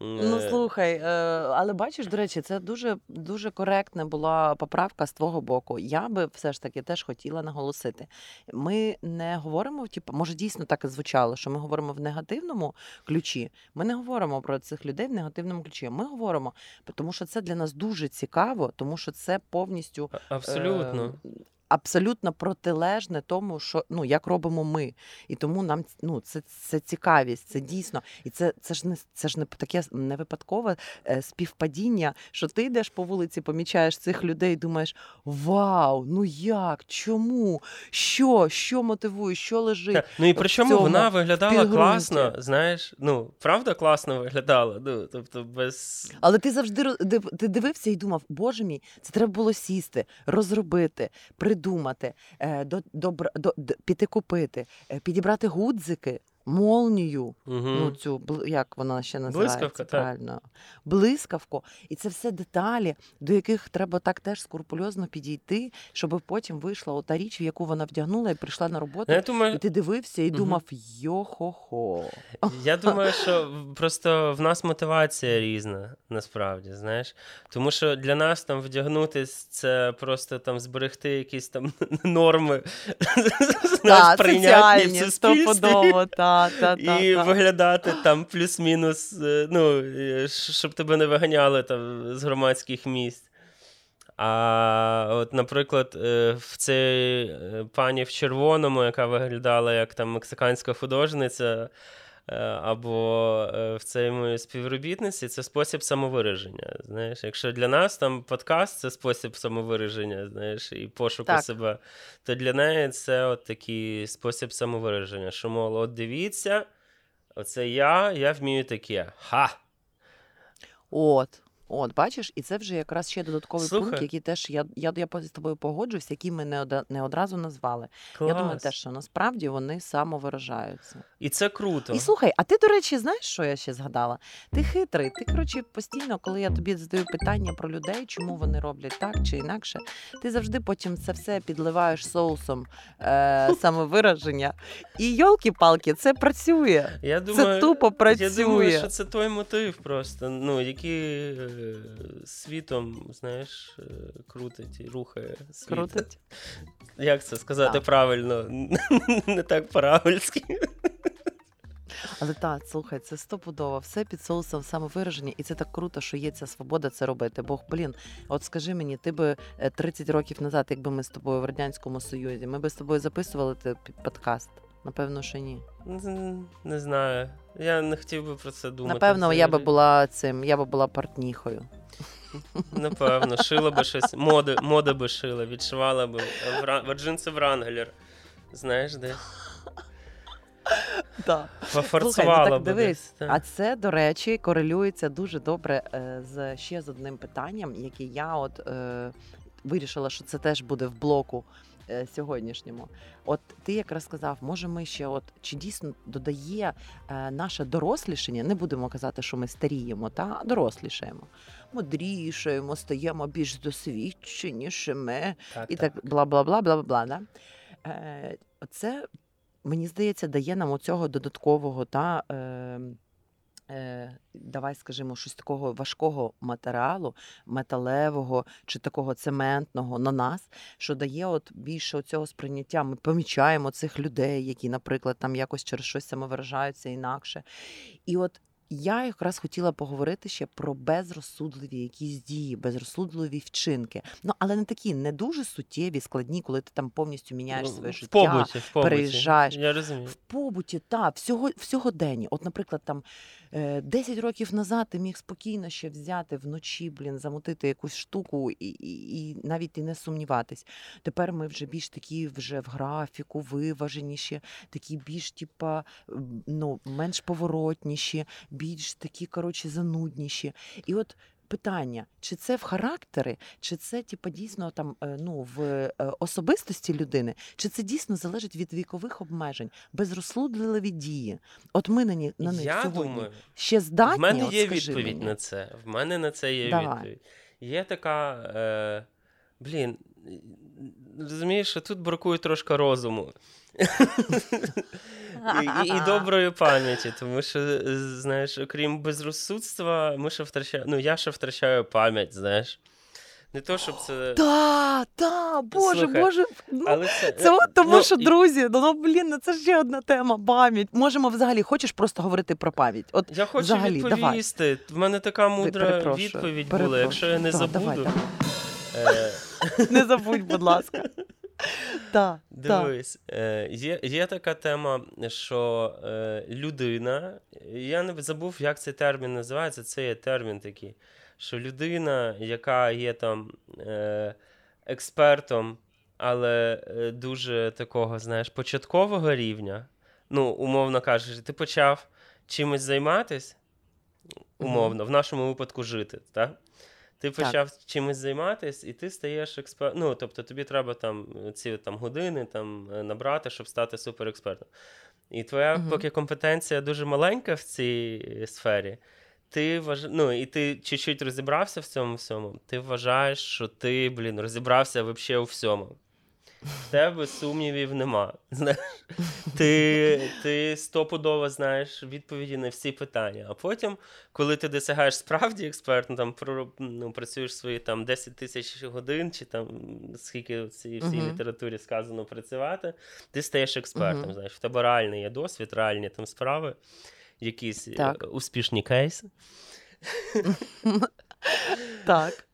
Ну, е. слухай, е, але бачиш, до речі, це дуже дуже коректна була поправка з твого боку. Я би все ж таки теж хотіла наголосити. Ми не говоримо, типу, може, дійсно так і звучало, що ми говоримо в негативному ключі. Ми не говоримо про цих людей в негативному ключі. Ми говоримо, тому що це для нас дуже цікаво, тому що це повністю абсолютно. Е, абсолютно протилежне тому, що ну як робимо ми. І тому нам ну, це це цікавість, це дійсно. І це це ж не це ж не таке не випадкове е, співпадіння, що ти йдеш по вулиці, помічаєш цих людей, думаєш: Вау, ну як? Чому? Що? Що мотивує, що лежить? Ну і причому вона виглядала класно, знаєш, ну правда класно виглядала. Ну, тобто без... Але ти завжди ти дивився і думав, боже мій, це треба було сісти, розробити, придумати придумати, е, до, до, до, піти купити, е, підібрати гудзики молнію, угу. ну цю як вона ще називається Блискавка, правильно так. блискавку. І це все деталі, до яких треба так теж скрупульозно підійти, щоб потім вийшла ота річ, в яку вона вдягнула і прийшла на роботу. Я думаю... І ти дивився і угу. думав йо-хо-хо. Я думаю, що просто в нас мотивація різна, насправді, знаєш. Тому що для нас там вдягнутись це просто там зберегти якісь там норми, знаєш, прийнятні в суспільстві. Та, та, і та, виглядати там плюс-мінус, е, ну, щоб тебе не виганяли там з громадських місць. А от, наприклад, е, в цій е, пані в червоному, яка виглядала як там мексиканська художниця, або е, в цій моїй співробітниці це спосіб самовираження. Знаєш, якщо для нас там подкаст це спосіб самовираження, знаєш, і пошуку Так. себе, то для неї це от такий спосіб самовираження. Що, мол, от дивіться, оце я, я вмію таке. Ха! От. От, бачиш, і це вже якраз ще додатковий Слухай. пункт, який теж я, я, я з тобою погоджуюсь, який ми не, ода- не одразу назвали. Я думаю, Клас. теж, що насправді вони самовиражаються. І це круто. І слухай, а ти, до речі, знаєш, що я ще згадала? Ти хитрий. Ти, коротше, постійно, коли я тобі задаю питання про людей, чому вони роблять так чи інакше, ти завжди потім це все підливаєш соусом е, самовираження. І йолки-палки, це працює. Я думаю, це тупо працює. Я думаю, що це той мотив просто, ну, який е, світом, знаєш, е, крутить і рухає світ. Крутить. Як це сказати Так. правильно? Не так по-равельськи. Але так, слухай, це стопудово, все під соусом самовираження, і це так круто, що є ця свобода це робити. Бо, блін, от скажи мені, ти би е, 30 років назад, якби ми з тобою в радянському союзі, ми би з тобою записували подкаст? Напевно, що ні. Не- знаю. Я не хотів би про це думати. Напевно, я би була цим, я би була партніхою. Напевно, шила би щось. Моди, мода би шила, відшивала би в, джинси Врангелер. Знаєш, де? Пофорцувала Слухай, ну так би дивись, десь, так. а це, до речі, корелюється дуже добре е, з ще з одним питанням, яке я от е, вирішила, що це теж буде в блоку сьогоднішньому. От ти якраз сказав, може, ми ще, от чи дійсно додає е, наше дорослішання, не будемо казати, що ми старіємо, та дорослішаємо. Мудрішаємо, стаємо більш досвідченішими Так, і так бла бла бла бла бла. Да? Е, це, мені здається, дає нам оцього додаткового та. Е, е, Давай скажімо, щось такого важкого матеріалу, металевого чи такого цементного на нас, що дає от більше цього сприйняття. Ми помічаємо цих людей, які, наприклад, там якось через щось самовиражаються інакше. І от я якраз хотіла поговорити ще про безрозсудливі якісь дії, безрозсудливі вчинки. Ну але не такі, не дуже суттєві, складні, коли ти там повністю міняєш Ну, своє в життя. побуті, в побуті. переїжджаєш. Я розумію. В побуті, та, всього, всьогоденні. От, наприклад, там е, 10 років назад ти міг спокійно ще взяти вночі, блін, замутити якусь штуку і, і, і навіть і не сумніватись. Тепер ми вже більш такі вже в графіку, виваженіші, такі більш, типа, ну, менш поворотніші, більш такі, коротше, занудніші. І от питання, чи це в характері, чи це типа дійсно там е, ну в е, особистості людини, чи це дійсно залежить від вікових обмежень, безрозсудливі дії. От ми на, ні, на них Я сьогодні думаю, ще здатні. в мене от є скажи відповідь мені. на це. В мене на це є Давай. відповідь. Є така. Е, блін, розумієш, що тут бракує трошки розуму. І, і, доброї пам'яті, тому що, е, знаєш, окрім безрозсудства, ми ще втрачаємо. Ну, я ще втрачаю пам'ять, знаєш. Не то, щоб це. Та, та, боже, Слухай, боже. Ну, Але це, Це от тому, ну, що і- друзі, ну, ну блін, ну це ще одна тема. Пам'ять. Можемо взагалі, хочеш просто говорити про пам'ять? От Я хочу взагалі, давай. відповісти. В мене така мудра перепрошую, відповідь була. Якщо я не Да, забуду. давай, давай. Е, не забудь, будь ласка. Так, так. Дивись, е, є, є така тема, що е, людина, я не забув, як цей термін називається. Це є термін такий, що людина, яка є там е, експертом, але е, дуже такого, знаєш, початкового рівня, ну, умовно кажучи, ти почав чимось займатися, умовно, в нашому випадку жити, так? Ти Так. почав чимось займатися, і ти стаєш експертом. Ну, тобто тобі треба там ці там, години там, е, набрати, щоб стати суперекспертом. І твоя угу. поки компетенція дуже маленька в цій е, сфері, ти вваж... ну, і ти чуть-чуть розібрався в цьому всьому, ти вважаєш, що ти, блін, розібрався взагалі у всьому. В тебе сумнівів нема. Знаєш, ти, ти стопудово знаєш відповіді на всі питання. А потім, коли ти досягаєш справді експертно, там про, ну, працюєш свої там 10 тисяч годин, чи там скільки в цій всій Мгм. літературі сказано працювати, ти стаєш експертом. Мгм. Знаєш, в тебе реальний є досвід, реальні там справи, якісь е, Так. успішні кейси. Так.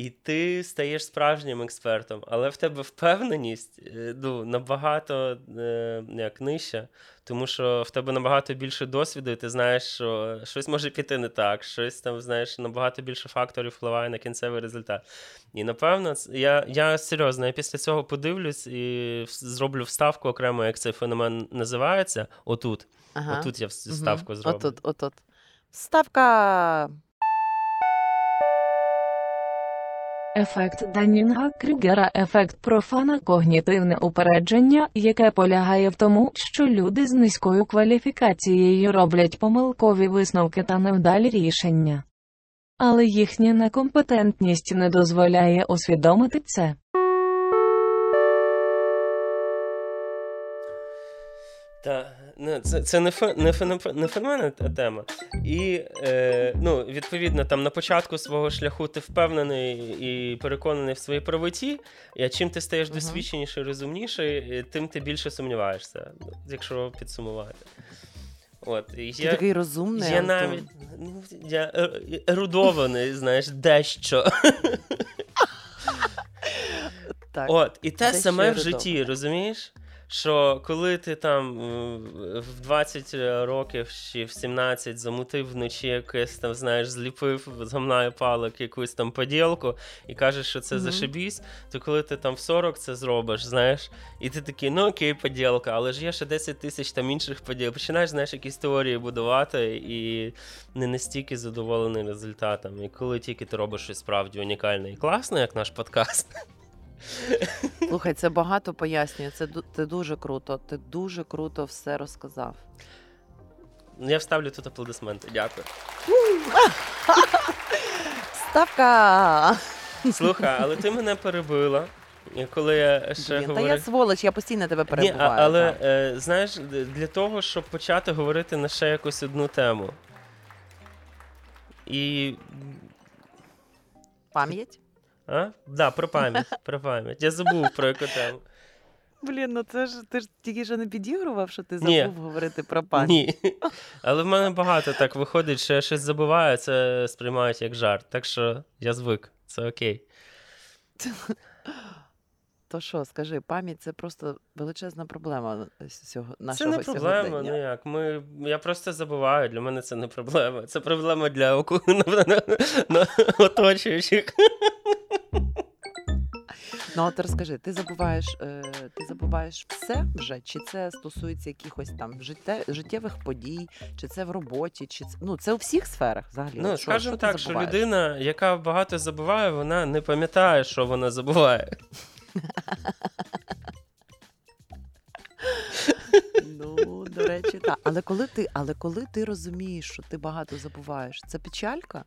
І ти стаєш справжнім експертом, але в тебе впевненість е, ну, набагато е, як нижча, тому що в тебе набагато більше досвіду, і ти знаєш, що щось може піти не так, щось там знаєш, набагато більше факторів впливає на кінцевий результат. І напевно, я я серйозно, я після цього подивлюсь і зроблю вставку окремо, як цей феномен називається. Отут. Ага. Отут я вставку угу. зроблю. Отут, отут. Вставка. Ефект Даннінга Крюгера ефект профана когнітивне упередження, яке полягає в тому, що люди з низькою кваліфікацією роблять помилкові висновки та невдалі рішення. Але їхня некомпетентність не дозволяє усвідомити це. Ну, це це не фе, не, фе, не феномен, тема. І е, ну, відповідно, там на початку свого шляху ти впевнений і переконаний в своїй правоті. І чим ти стаєш досвідченіший, розумніший, тим ти більше сумніваєшся, якщо підсумувати. От, і Ти я, такий розумний. Я навіть ну, я ерудований, знаєш, дещо. Так, От, І те саме в житті, розумієш? Що коли ти там в 20 років чи в 17 замутив вночі якесь там, знаєш, зліпив з гамнаю палок якусь там поділку і кажеш, що це mm-hmm. зашибісь, то коли ти там в 40 це зробиш, знаєш, і ти такий, ну окей, поділка, але ж є ще 10 тисяч там інших поділ. Починаєш, знаєш, якісь теорії будувати і не настільки задоволений результатом. І коли тільки ти робиш щось справді унікальне і класне, як наш подкаст. Слухай, це багато пояснює. Це це дуже круто. Ти дуже круто все розказав. Я вставлю тут аплодисменти. Дякую. Ставка! Слухай, але ти мене перебила. Коли я ще Блін, говорив... Та я сволоч, я постійно тебе перебуваю. Ні, Але е, знаєш, для того, щоб почати говорити на ще якусь одну тему. І. Пам'ять? А? Да, про пам'ять. Про пам'ять. Я забув про яку тему. Блін, ну це ж ти ж тільки що не підігрував, що ти забув Ні. говорити про пам'ять. Ні. Але в мене багато так виходить, що я щось забуваю, це сприймають як жарт. Так що я звик, це окей. То що, скажи, пам'ять це просто величезна проблема цього нашого Це не проблема, ну як. Ми, Я просто забуваю, для мене це не проблема. Це проблема для оточуючих. Ну, от розкажи, ти забуваєш е, ти забуваєш все вже? Чи це стосується якихось там житте, життєвих подій, чи це в роботі, чи це ну це у всіх сферах взагалі? Ну, скажімо так, що людина, яка багато забуває, вона не пам'ятає, що вона забуває. Ну, до речі, так. Але коли ти але коли ти розумієш, що ти багато забуваєш, це печалька?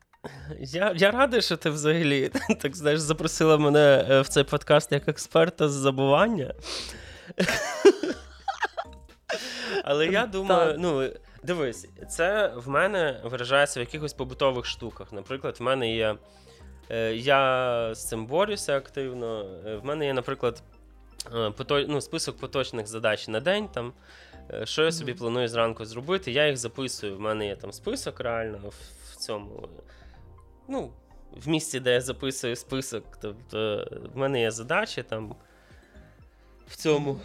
Я я радий, що ти взагалі так знаєш, запросила мене е, в цей подкаст як експерта з забування. Але я думаю, ну. Дивись, це в мене виражається в якихось побутових штуках. Наприклад, в мене є. Е, я з цим борюся активно. Е, в мене є, наприклад, ну, список поточних задач на день. там, Що я собі планую зранку зробити, я їх записую. В мене є там список реально в цьому ну, в місці, де я записую список. Тобто в мене є задачі там в цьому.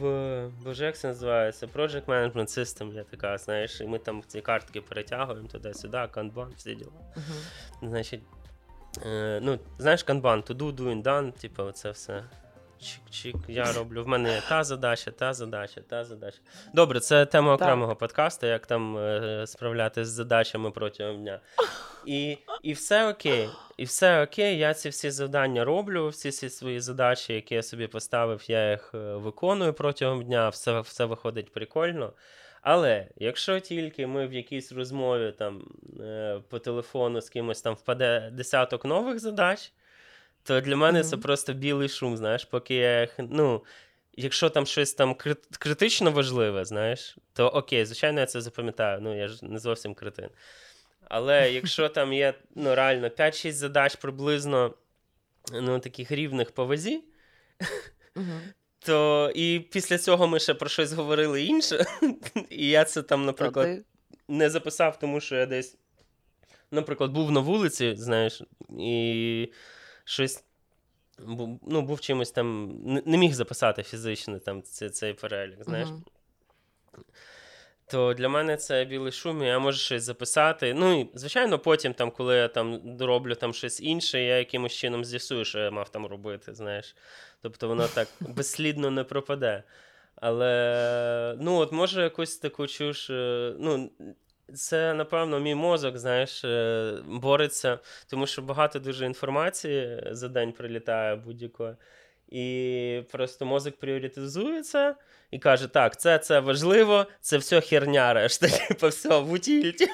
В Боже, як це називається? Project Management System, я така, знаєш, і ми там ці картки перетягуємо туди-сюди, канбан, всі діла. Uh-huh. Значить, е, ну, знаєш, канбан, to do, doing, done, типу, це все. Чик-чик, я роблю. В мене є та задача, та задача, та задача. Добре, це тема окремого так. подкасту, як там е, справлятися з задачами протягом дня. І і все окей. І все окей, я ці всі завдання роблю, всі ці свої задачі, які я собі поставив, я їх е, виконую протягом дня, все все виходить прикольно. Але якщо тільки ми в якійсь розмові там е, по телефону з кимось там впаде десяток нових задач, то для мене mm-hmm. це просто білий шум, знаєш, поки я ну, Якщо там щось там критично важливе, знаєш, то окей, звичайно, я це запам'ятаю. Ну, я ж не зовсім критин. Але якщо там є ну, реально 5-6 задач приблизно ну, таких рівних по вазі, то і після цього ми ще про щось говорили інше. І я це там, наприклад, не записав, тому що я десь, наприклад, був на вулиці, знаєш, і щось ну, був чимось там, не міг записати фізично там цей, цей перелік. знаєш. Uh-huh. То для мене це білий шум, я можу щось записати. Ну і звичайно, потім, там, коли я там дороблю там щось інше, я якимось чином з'ясую, що я мав там робити. знаєш. Тобто воно так безслідно не пропаде. Але ну, от може якусь таку чуш. Е, ну, це, напевно, мій мозок, знаєш, е, бореться, тому що багато дуже інформації за день прилітає будь-якої. І просто мозок пріоритизується і каже: так, це це важливо, це все херня решта, типу, все, в утільті.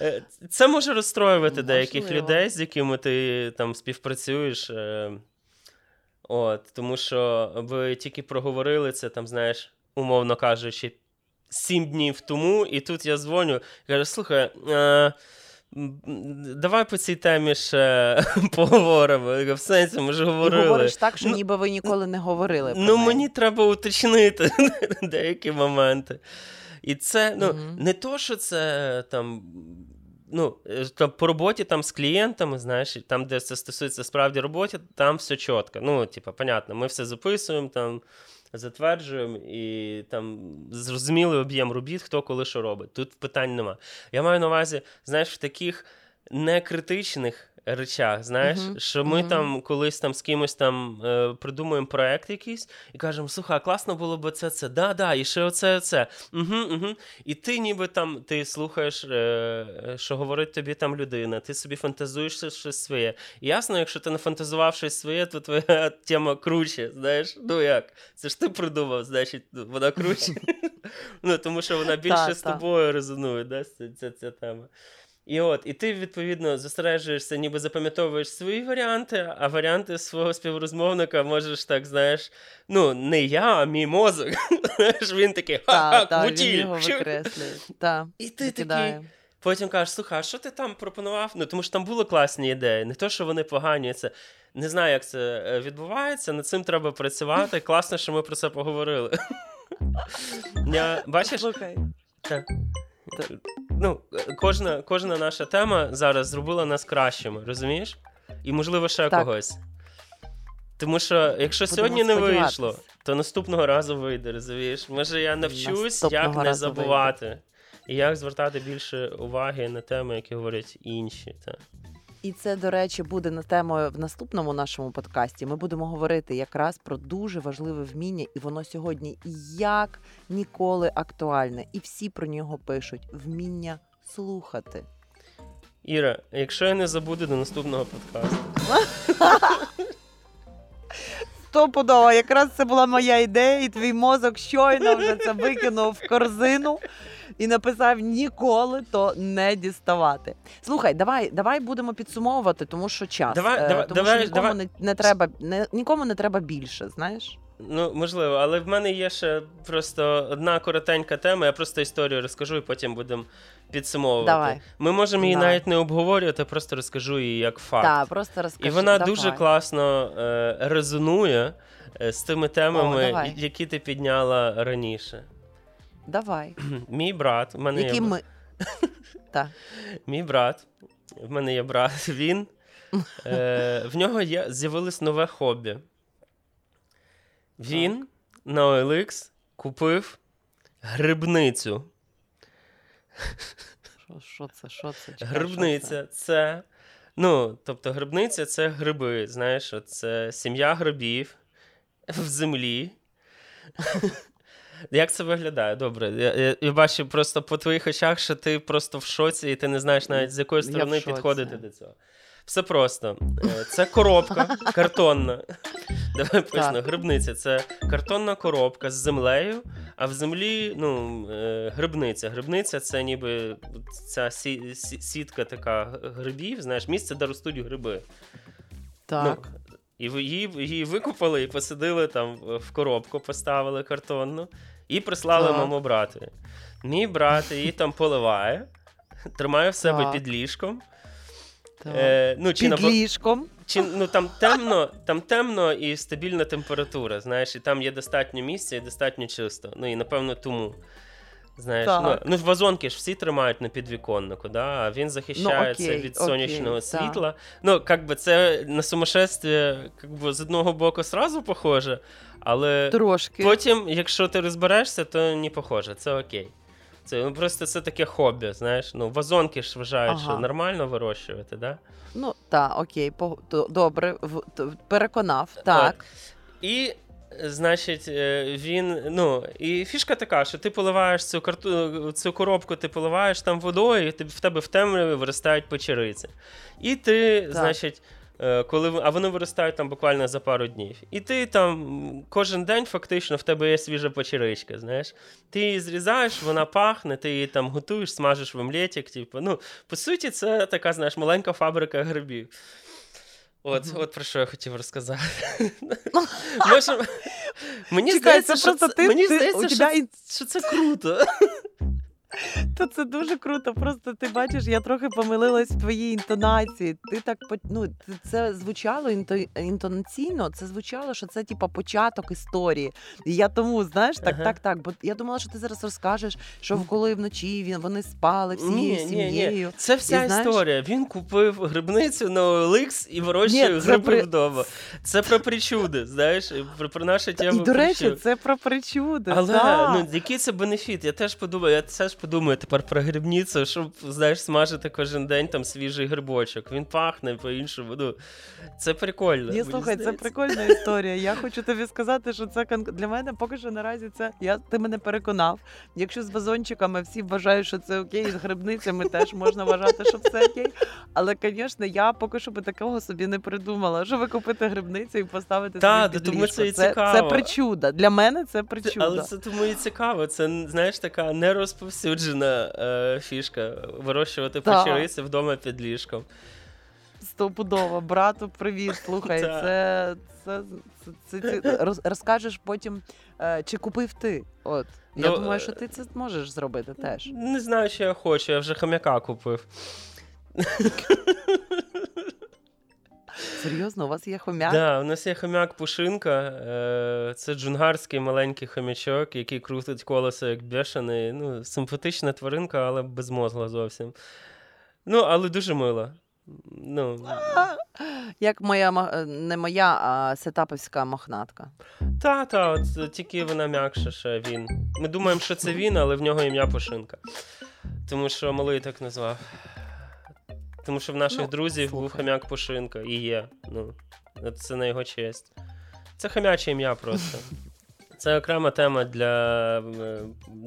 Е, це може розстроювати деяких людей, з якими ти там співпрацюєш. Е, от, Тому що ви тільки проговорили це, там, знаєш, умовно кажучи, сім днів тому, і тут я дзвоню кажу: слухай. Е, Давай по цій темі ще поговоримо. В сенсі, ми ж говорили. Ти говориш так, що ну, ніби ви ніколи не говорили. про Ну, неї. мені треба уточнити деякі моменти. І це ну, mm-hmm. не то, що це там. Ну, по роботі там з клієнтами, знаєш, там, де це стосується справді роботи, там все чітко. Ну, типу, понятно, ми все записуємо там затверджуємо і там зрозумілий об'єм робіт, хто коли що робить. Тут питань нема. Я маю на увазі, знаєш, в таких некритичних речах. Знаєш, uh-huh. що ми uh-huh. там колись там з кимось там е, придумуємо проект якийсь і кажемо, слухай, класно було б це, це, да, да, і ще оце, оце. Угу, угу. І ти ніби там ти слухаєш, е, що говорить тобі там людина, ти собі фантазуєш щось своє. І ясно, якщо ти не фантазував щось своє, то твоя тема круче. Знаєш, ну як? Це ж ти придумав, значить, вона круче. Ну, Тому що вона більше з тобою резонує, да, ця, ця тема. І от, і ти, відповідно, зосереджуєшся, ніби запам'ятовуєш свої варіанти, а варіанти свого співрозмовника можеш так, знаєш, ну, не я, а мій мозок. Він такий ха-ха, кутіль. І ти такий. Потім кажеш, слухай, а що ти там пропонував? Ну, тому що там були класні ідеї, не то, що вони погані. Це не знаю, як це е, відбувається. Над цим треба працювати. Класно, що ми про це поговорили. Я, Бачиш? Слухай. Так ну, кожна кожна наша тема зараз зробила нас кращими, розумієш? І, можливо, ще так. когось. Тому що, якщо Будемо сьогодні не вийшло, то наступного разу вийде, розумієш? Може, я навчусь, наступного як не забувати, вийде. і як звертати більше уваги на теми, які говорять інші. Так. І це, до речі, буде на тему в наступному нашому подкасті. Ми будемо говорити якраз про дуже важливе вміння, і воно сьогодні як ніколи актуальне. І всі про нього пишуть: вміння слухати. Іра, якщо я не забуду до наступного подкасту. Стопудово, якраз це була моя ідея, і твій мозок щойно вже це викинув в корзину і написав ніколи то не діставати. Слухай, давай давай будемо підсумовувати, тому що час. Давай, е, давай, тому давай, що нікому давай. Не, не треба не, нікому не треба більше, знаєш. Ну, можливо, але в мене є ще просто одна коротенька тема. Я просто історію розкажу і потім будемо підсумовувати. Давай. Ми можемо її Давай. навіть не обговорювати, просто розкажу її як факт. Так, просто розкажи. І вона Давай. дуже класно е, резонує е, з тими темами, О, які ти підняла раніше. Давай. Мій брат, в мене Які є... ми... Так. Мій брат, в мене є брат, він. Е, В нього є з'явилось нове хобі. Він так. на OLX купив грибницю. Що це? Що це? Чекай, грибниця що це? це. Ну, тобто, грибниця це гриби. Знаєш, це сім'я грибів в землі. Як це виглядає? Добре. Я, я я, бачу просто по твоїх очах, що ти просто в шоці, і ти не знаєш навіть з якої сторони підходити до цього. Все просто. Е, це коробка картонна. Давай поясню. Грибниця це картонна коробка з землею, а в землі ну, е, грибниця. Грибниця це ніби ця сітка така грибів, знаєш, місце, де ростуть гриби. Так. Ну, і її її викупили і посадили там в коробку, поставили картонну і прислали моєму брату. Мій брат її там поливає, тримає в себе так. під ліжком. Е, ну, чи Під на... ліжком. Чи, ну, Там темно там темно і стабільна температура, знаєш, і там є достатньо місця і достатньо чисто. Ну і напевно тому. Знаєш, Так. ну, ну вазонки ж всі тримають на підвіконнику, да? а він захищається окей, від сонячного так. світла. Ну, як би це на сумасшествие, як би, з одного боку сразу похоже, але Трошки. потім, якщо ти розберешся, то не похоже, це окей. Це ну, просто це таке хобі, знаєш. Ну, вазонки ж вважають, що нормально вирощувати, да? Ну, так, окей, по- добре, в- переконав. Так. І, е, значить, е, він. Ну, і фішка така, що ти поливаєш цю карту, цю коробку, ти поливаєш там водою, і в тебе в темряві виростають печериці. І ти, значить. е, Коли а вони виростають там буквально за пару днів. І ти там кожен день фактично в тебе є свіжа печеричка, знаєш. Ти її зрізаєш, вона пахне, ти її там готуєш, смажиш в омлетик. Типу. Ну, по суті, це така, знаєш, маленька фабрика грибів. От, Мгм. от про що я хотів розказати. Може, мені здається, що це круто. То це дуже круто. Просто ти бачиш, я трохи помилилась в твоїй інтонації. Ти так ну, це звучало інтонаційно, це звучало, що це типа початок історії. І я тому, знаєш, так, Ага. так, так. Бо я думала, що ти зараз розкажеш, що коли вночі він вони спали всією Ні, ні, сім'єю. ні. Це вся І знаєш- історія. Він купив грибницю на OLX і вирощує гриби при- вдома. Це про причуди, знаєш, і про, про нашу І тему. до речі, причуд. це про причуди. Але так. ну який це бенефіт? Я теж подумаю, я теж подумаю тепер про грибницю, щоб знаєш, смажити кожен день там свіжий грибочок. Він пахне по-іншому. Ну, це прикольно. Ні, слухай, це прикольна історія. Я хочу тобі сказати, що це кон- для мене поки що наразі це. Я ти мене переконав. Якщо з вазончиками всі вважають, що це окей, з грибницями теж можна вважати, що все окей. Але, звісно, я поки що би такого собі не придумала. Що ви купите грибницю і поставите Та, собі під тому це і цікаво. це причуда. Для мене це Це- причуда. але це тому і цікаво. Це знаєш така нерозповсюджена е, фішка вирощувати печериці вдома під ліжком. Стопудово, брату, привіт. Слухай, це, це, це, це, це роз, розкажеш потім, е, чи купив ти. От я Ну, думаю, е, що ти це зможеш зробити теж. Не знаю, що я хочу, я вже хомяка купив. Серйозно, у вас є хомяк? Да, у нас є хомяк Пушинка. Е, це джунгарський маленький хомячок, який крутить колесо як бешений. Ну, симпатична тваринка, але безмозгла зовсім. Ну, але дуже мила. Ну, Як моя е, не моя, а сетаповська мохнатка. та, та, от е, тільки вона м'якша, ще він. Ми думаємо, що це він, але в нього ім'я Пушинка. Тому що малий так назвав. Тому що в наших Ну, друзів був слухай. хомяк Пушинка і є. Ну, це на його честь. Це хомяче ім'я просто. Це окрема тема для е,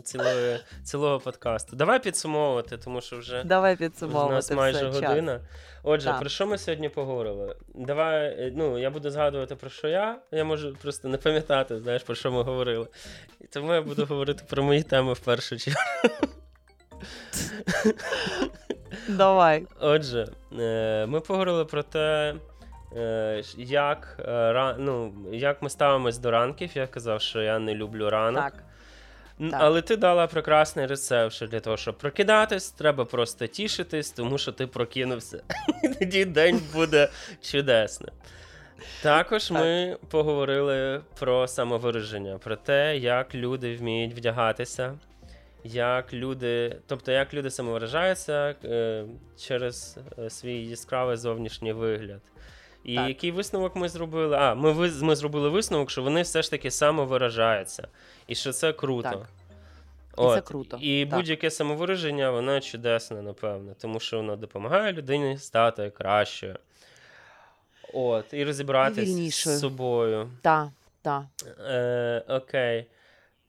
цілої, цілого подкасту. Давай підсумовувати, тому що вже Давай у підсумовувати. нас майже все, час. година. Отже, Так. про що ми сьогодні поговорили? Давай, е, ну, я буду згадувати про що я. Я можу просто не пам'ятати, знаєш, про що ми говорили. І тому я буду говорити про мої теми в першу чергу. Давай. Отже, е, ми поговорили про те, е, як, е, ну, як ми ставимось до ранків. Я казав, що я не люблю ранок. Так. Так. Але ти дала прекрасний рецепт, що для того, щоб прокидатись, треба просто тішитись, тому що ти прокинувся. І тоді день буде чудесним. Також ми поговорили про самовираження, про те, як люди вміють вдягатися, як люди, тобто як люди самовиражаються е, через е, свій яскравий зовнішній вигляд. І Так. який висновок ми зробили? А, ми, ми зробили висновок, що вони все ж таки самовиражаються, і що це круто. Так. І це круто, І так. будь-яке самовираження, воно чудесне, напевно, тому що воно допомагає людині стати кращою. От, і розібратися з собою. Так, так. Е, окей.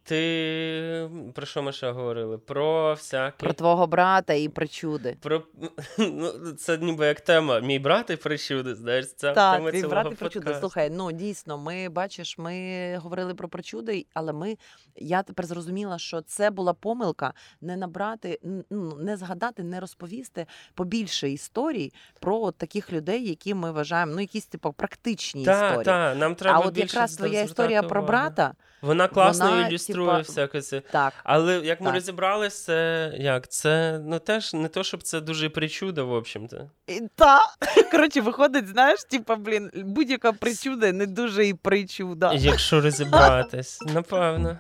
Ти про що ми ще говорили? Про всякі. Про твого брата і причуди. Про... Ну, це ніби як тема. Мій брат і причуди, знаєш, це Так, тема твій брат і причуди. Слухай, ну дійсно, ми бачиш, ми говорили про причуди, але ми я тепер зрозуміла, що це була помилка не набрати, ну не згадати, не розповісти побільше історій про от таких людей, які ми вважаємо, ну якісь типу практичні Так, історії. так, нам треба а от більше якраз твоя історія про брата, Вона класно ілюструє типа, всяке це. так. Але як ми Так. розібралися, це як це ну теж не то, щоб це дуже причуда, в общем-то. Та коротше, виходить, знаєш, типа, блін, будь-яка причуда не дуже і причуда. Якщо розібратись, напевно.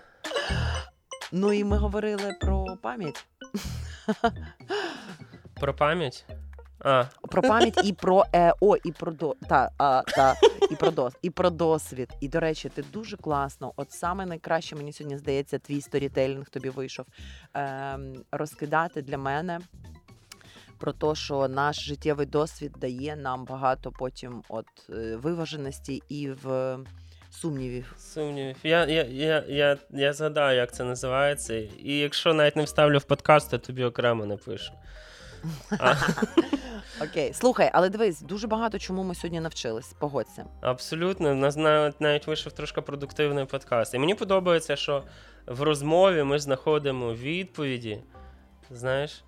Ну і ми говорили про пам'ять. Про пам'ять? А, Про пам'ять і про е, о, і про до та, а, та і про дос, і про досвід. І до речі, ти дуже класно. От саме найкраще мені сьогодні здається, твій сторітелінг тобі вийшов е, розкидати для мене. Про те, що наш життєвий досвід дає нам багато потім от е, виваженості і в сумнівів. сумнівів. Я, я, я, я, я згадаю, як це називається. І якщо навіть не вставлю в подкаст, то тобі окремо напишу. Окей, слухай, але дивись, дуже багато чому ми сьогодні навчились. Погодься. абсолютно. У нас навіть, навіть вийшов трошки продуктивний подкаст. І мені подобається, що в розмові ми знаходимо відповіді. Знаєш?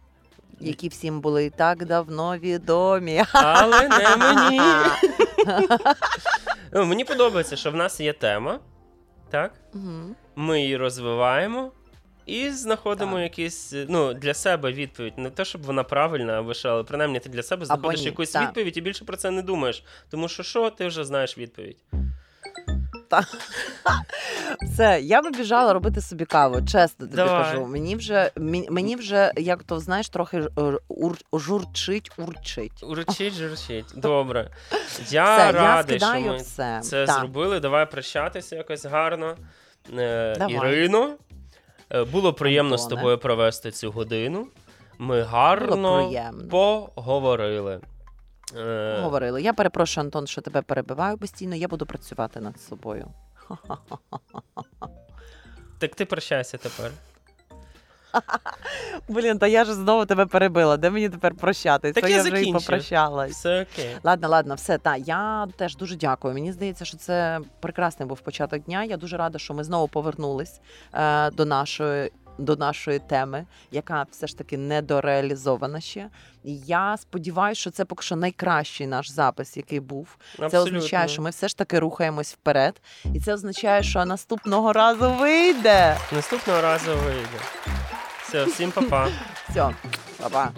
Які всім були і так давно відомі. Але не мені. Ну, Мені подобається, що в нас є тема, так? Ми її розвиваємо і знаходимо Так. якісь ну, для себе відповідь. Не те, щоб вона правильна або але принаймні ти для себе знаходиш ні, якусь так. відповідь і більше про це не думаєш. Тому що що, ти вже знаєш відповідь. Все, я би біжала робити собі каву, чесно тобі Давай. кажу. Мені вже мені, вже, як то знаєш, трохи е, ур, журчить, урчить. Урчить, журчить. Добре. Я все, я радий, що ми все. це Так. зробили. Давай прощатися якось гарно. Е, Давай. Ірино, було приємно з тобою провести цю годину. Ми гарно поговорили. Е, Говорили. Я перепрошую, Антон, що тебе перебиваю постійно. Я буду працювати над собою. Так ти прощайся тепер. Блін, та я ж знову тебе перебила. Де мені тепер прощатись? Так То я вже і попрощалась. Все окей. Ладно, ладно, все. Та я теж дуже дякую. Мені здається, що це прекрасний був початок дня. Я дуже рада, що ми знову повернулись е, до нашої. До нашої теми, яка все ж таки недореалізована ще. І я сподіваюся, що це поки що найкращий наш запис, який був. Це означає, що ми все ж таки рухаємось вперед, і це означає, що наступного разу вийде. Наступного разу вийде. Все, всім па-па. Все, па-па.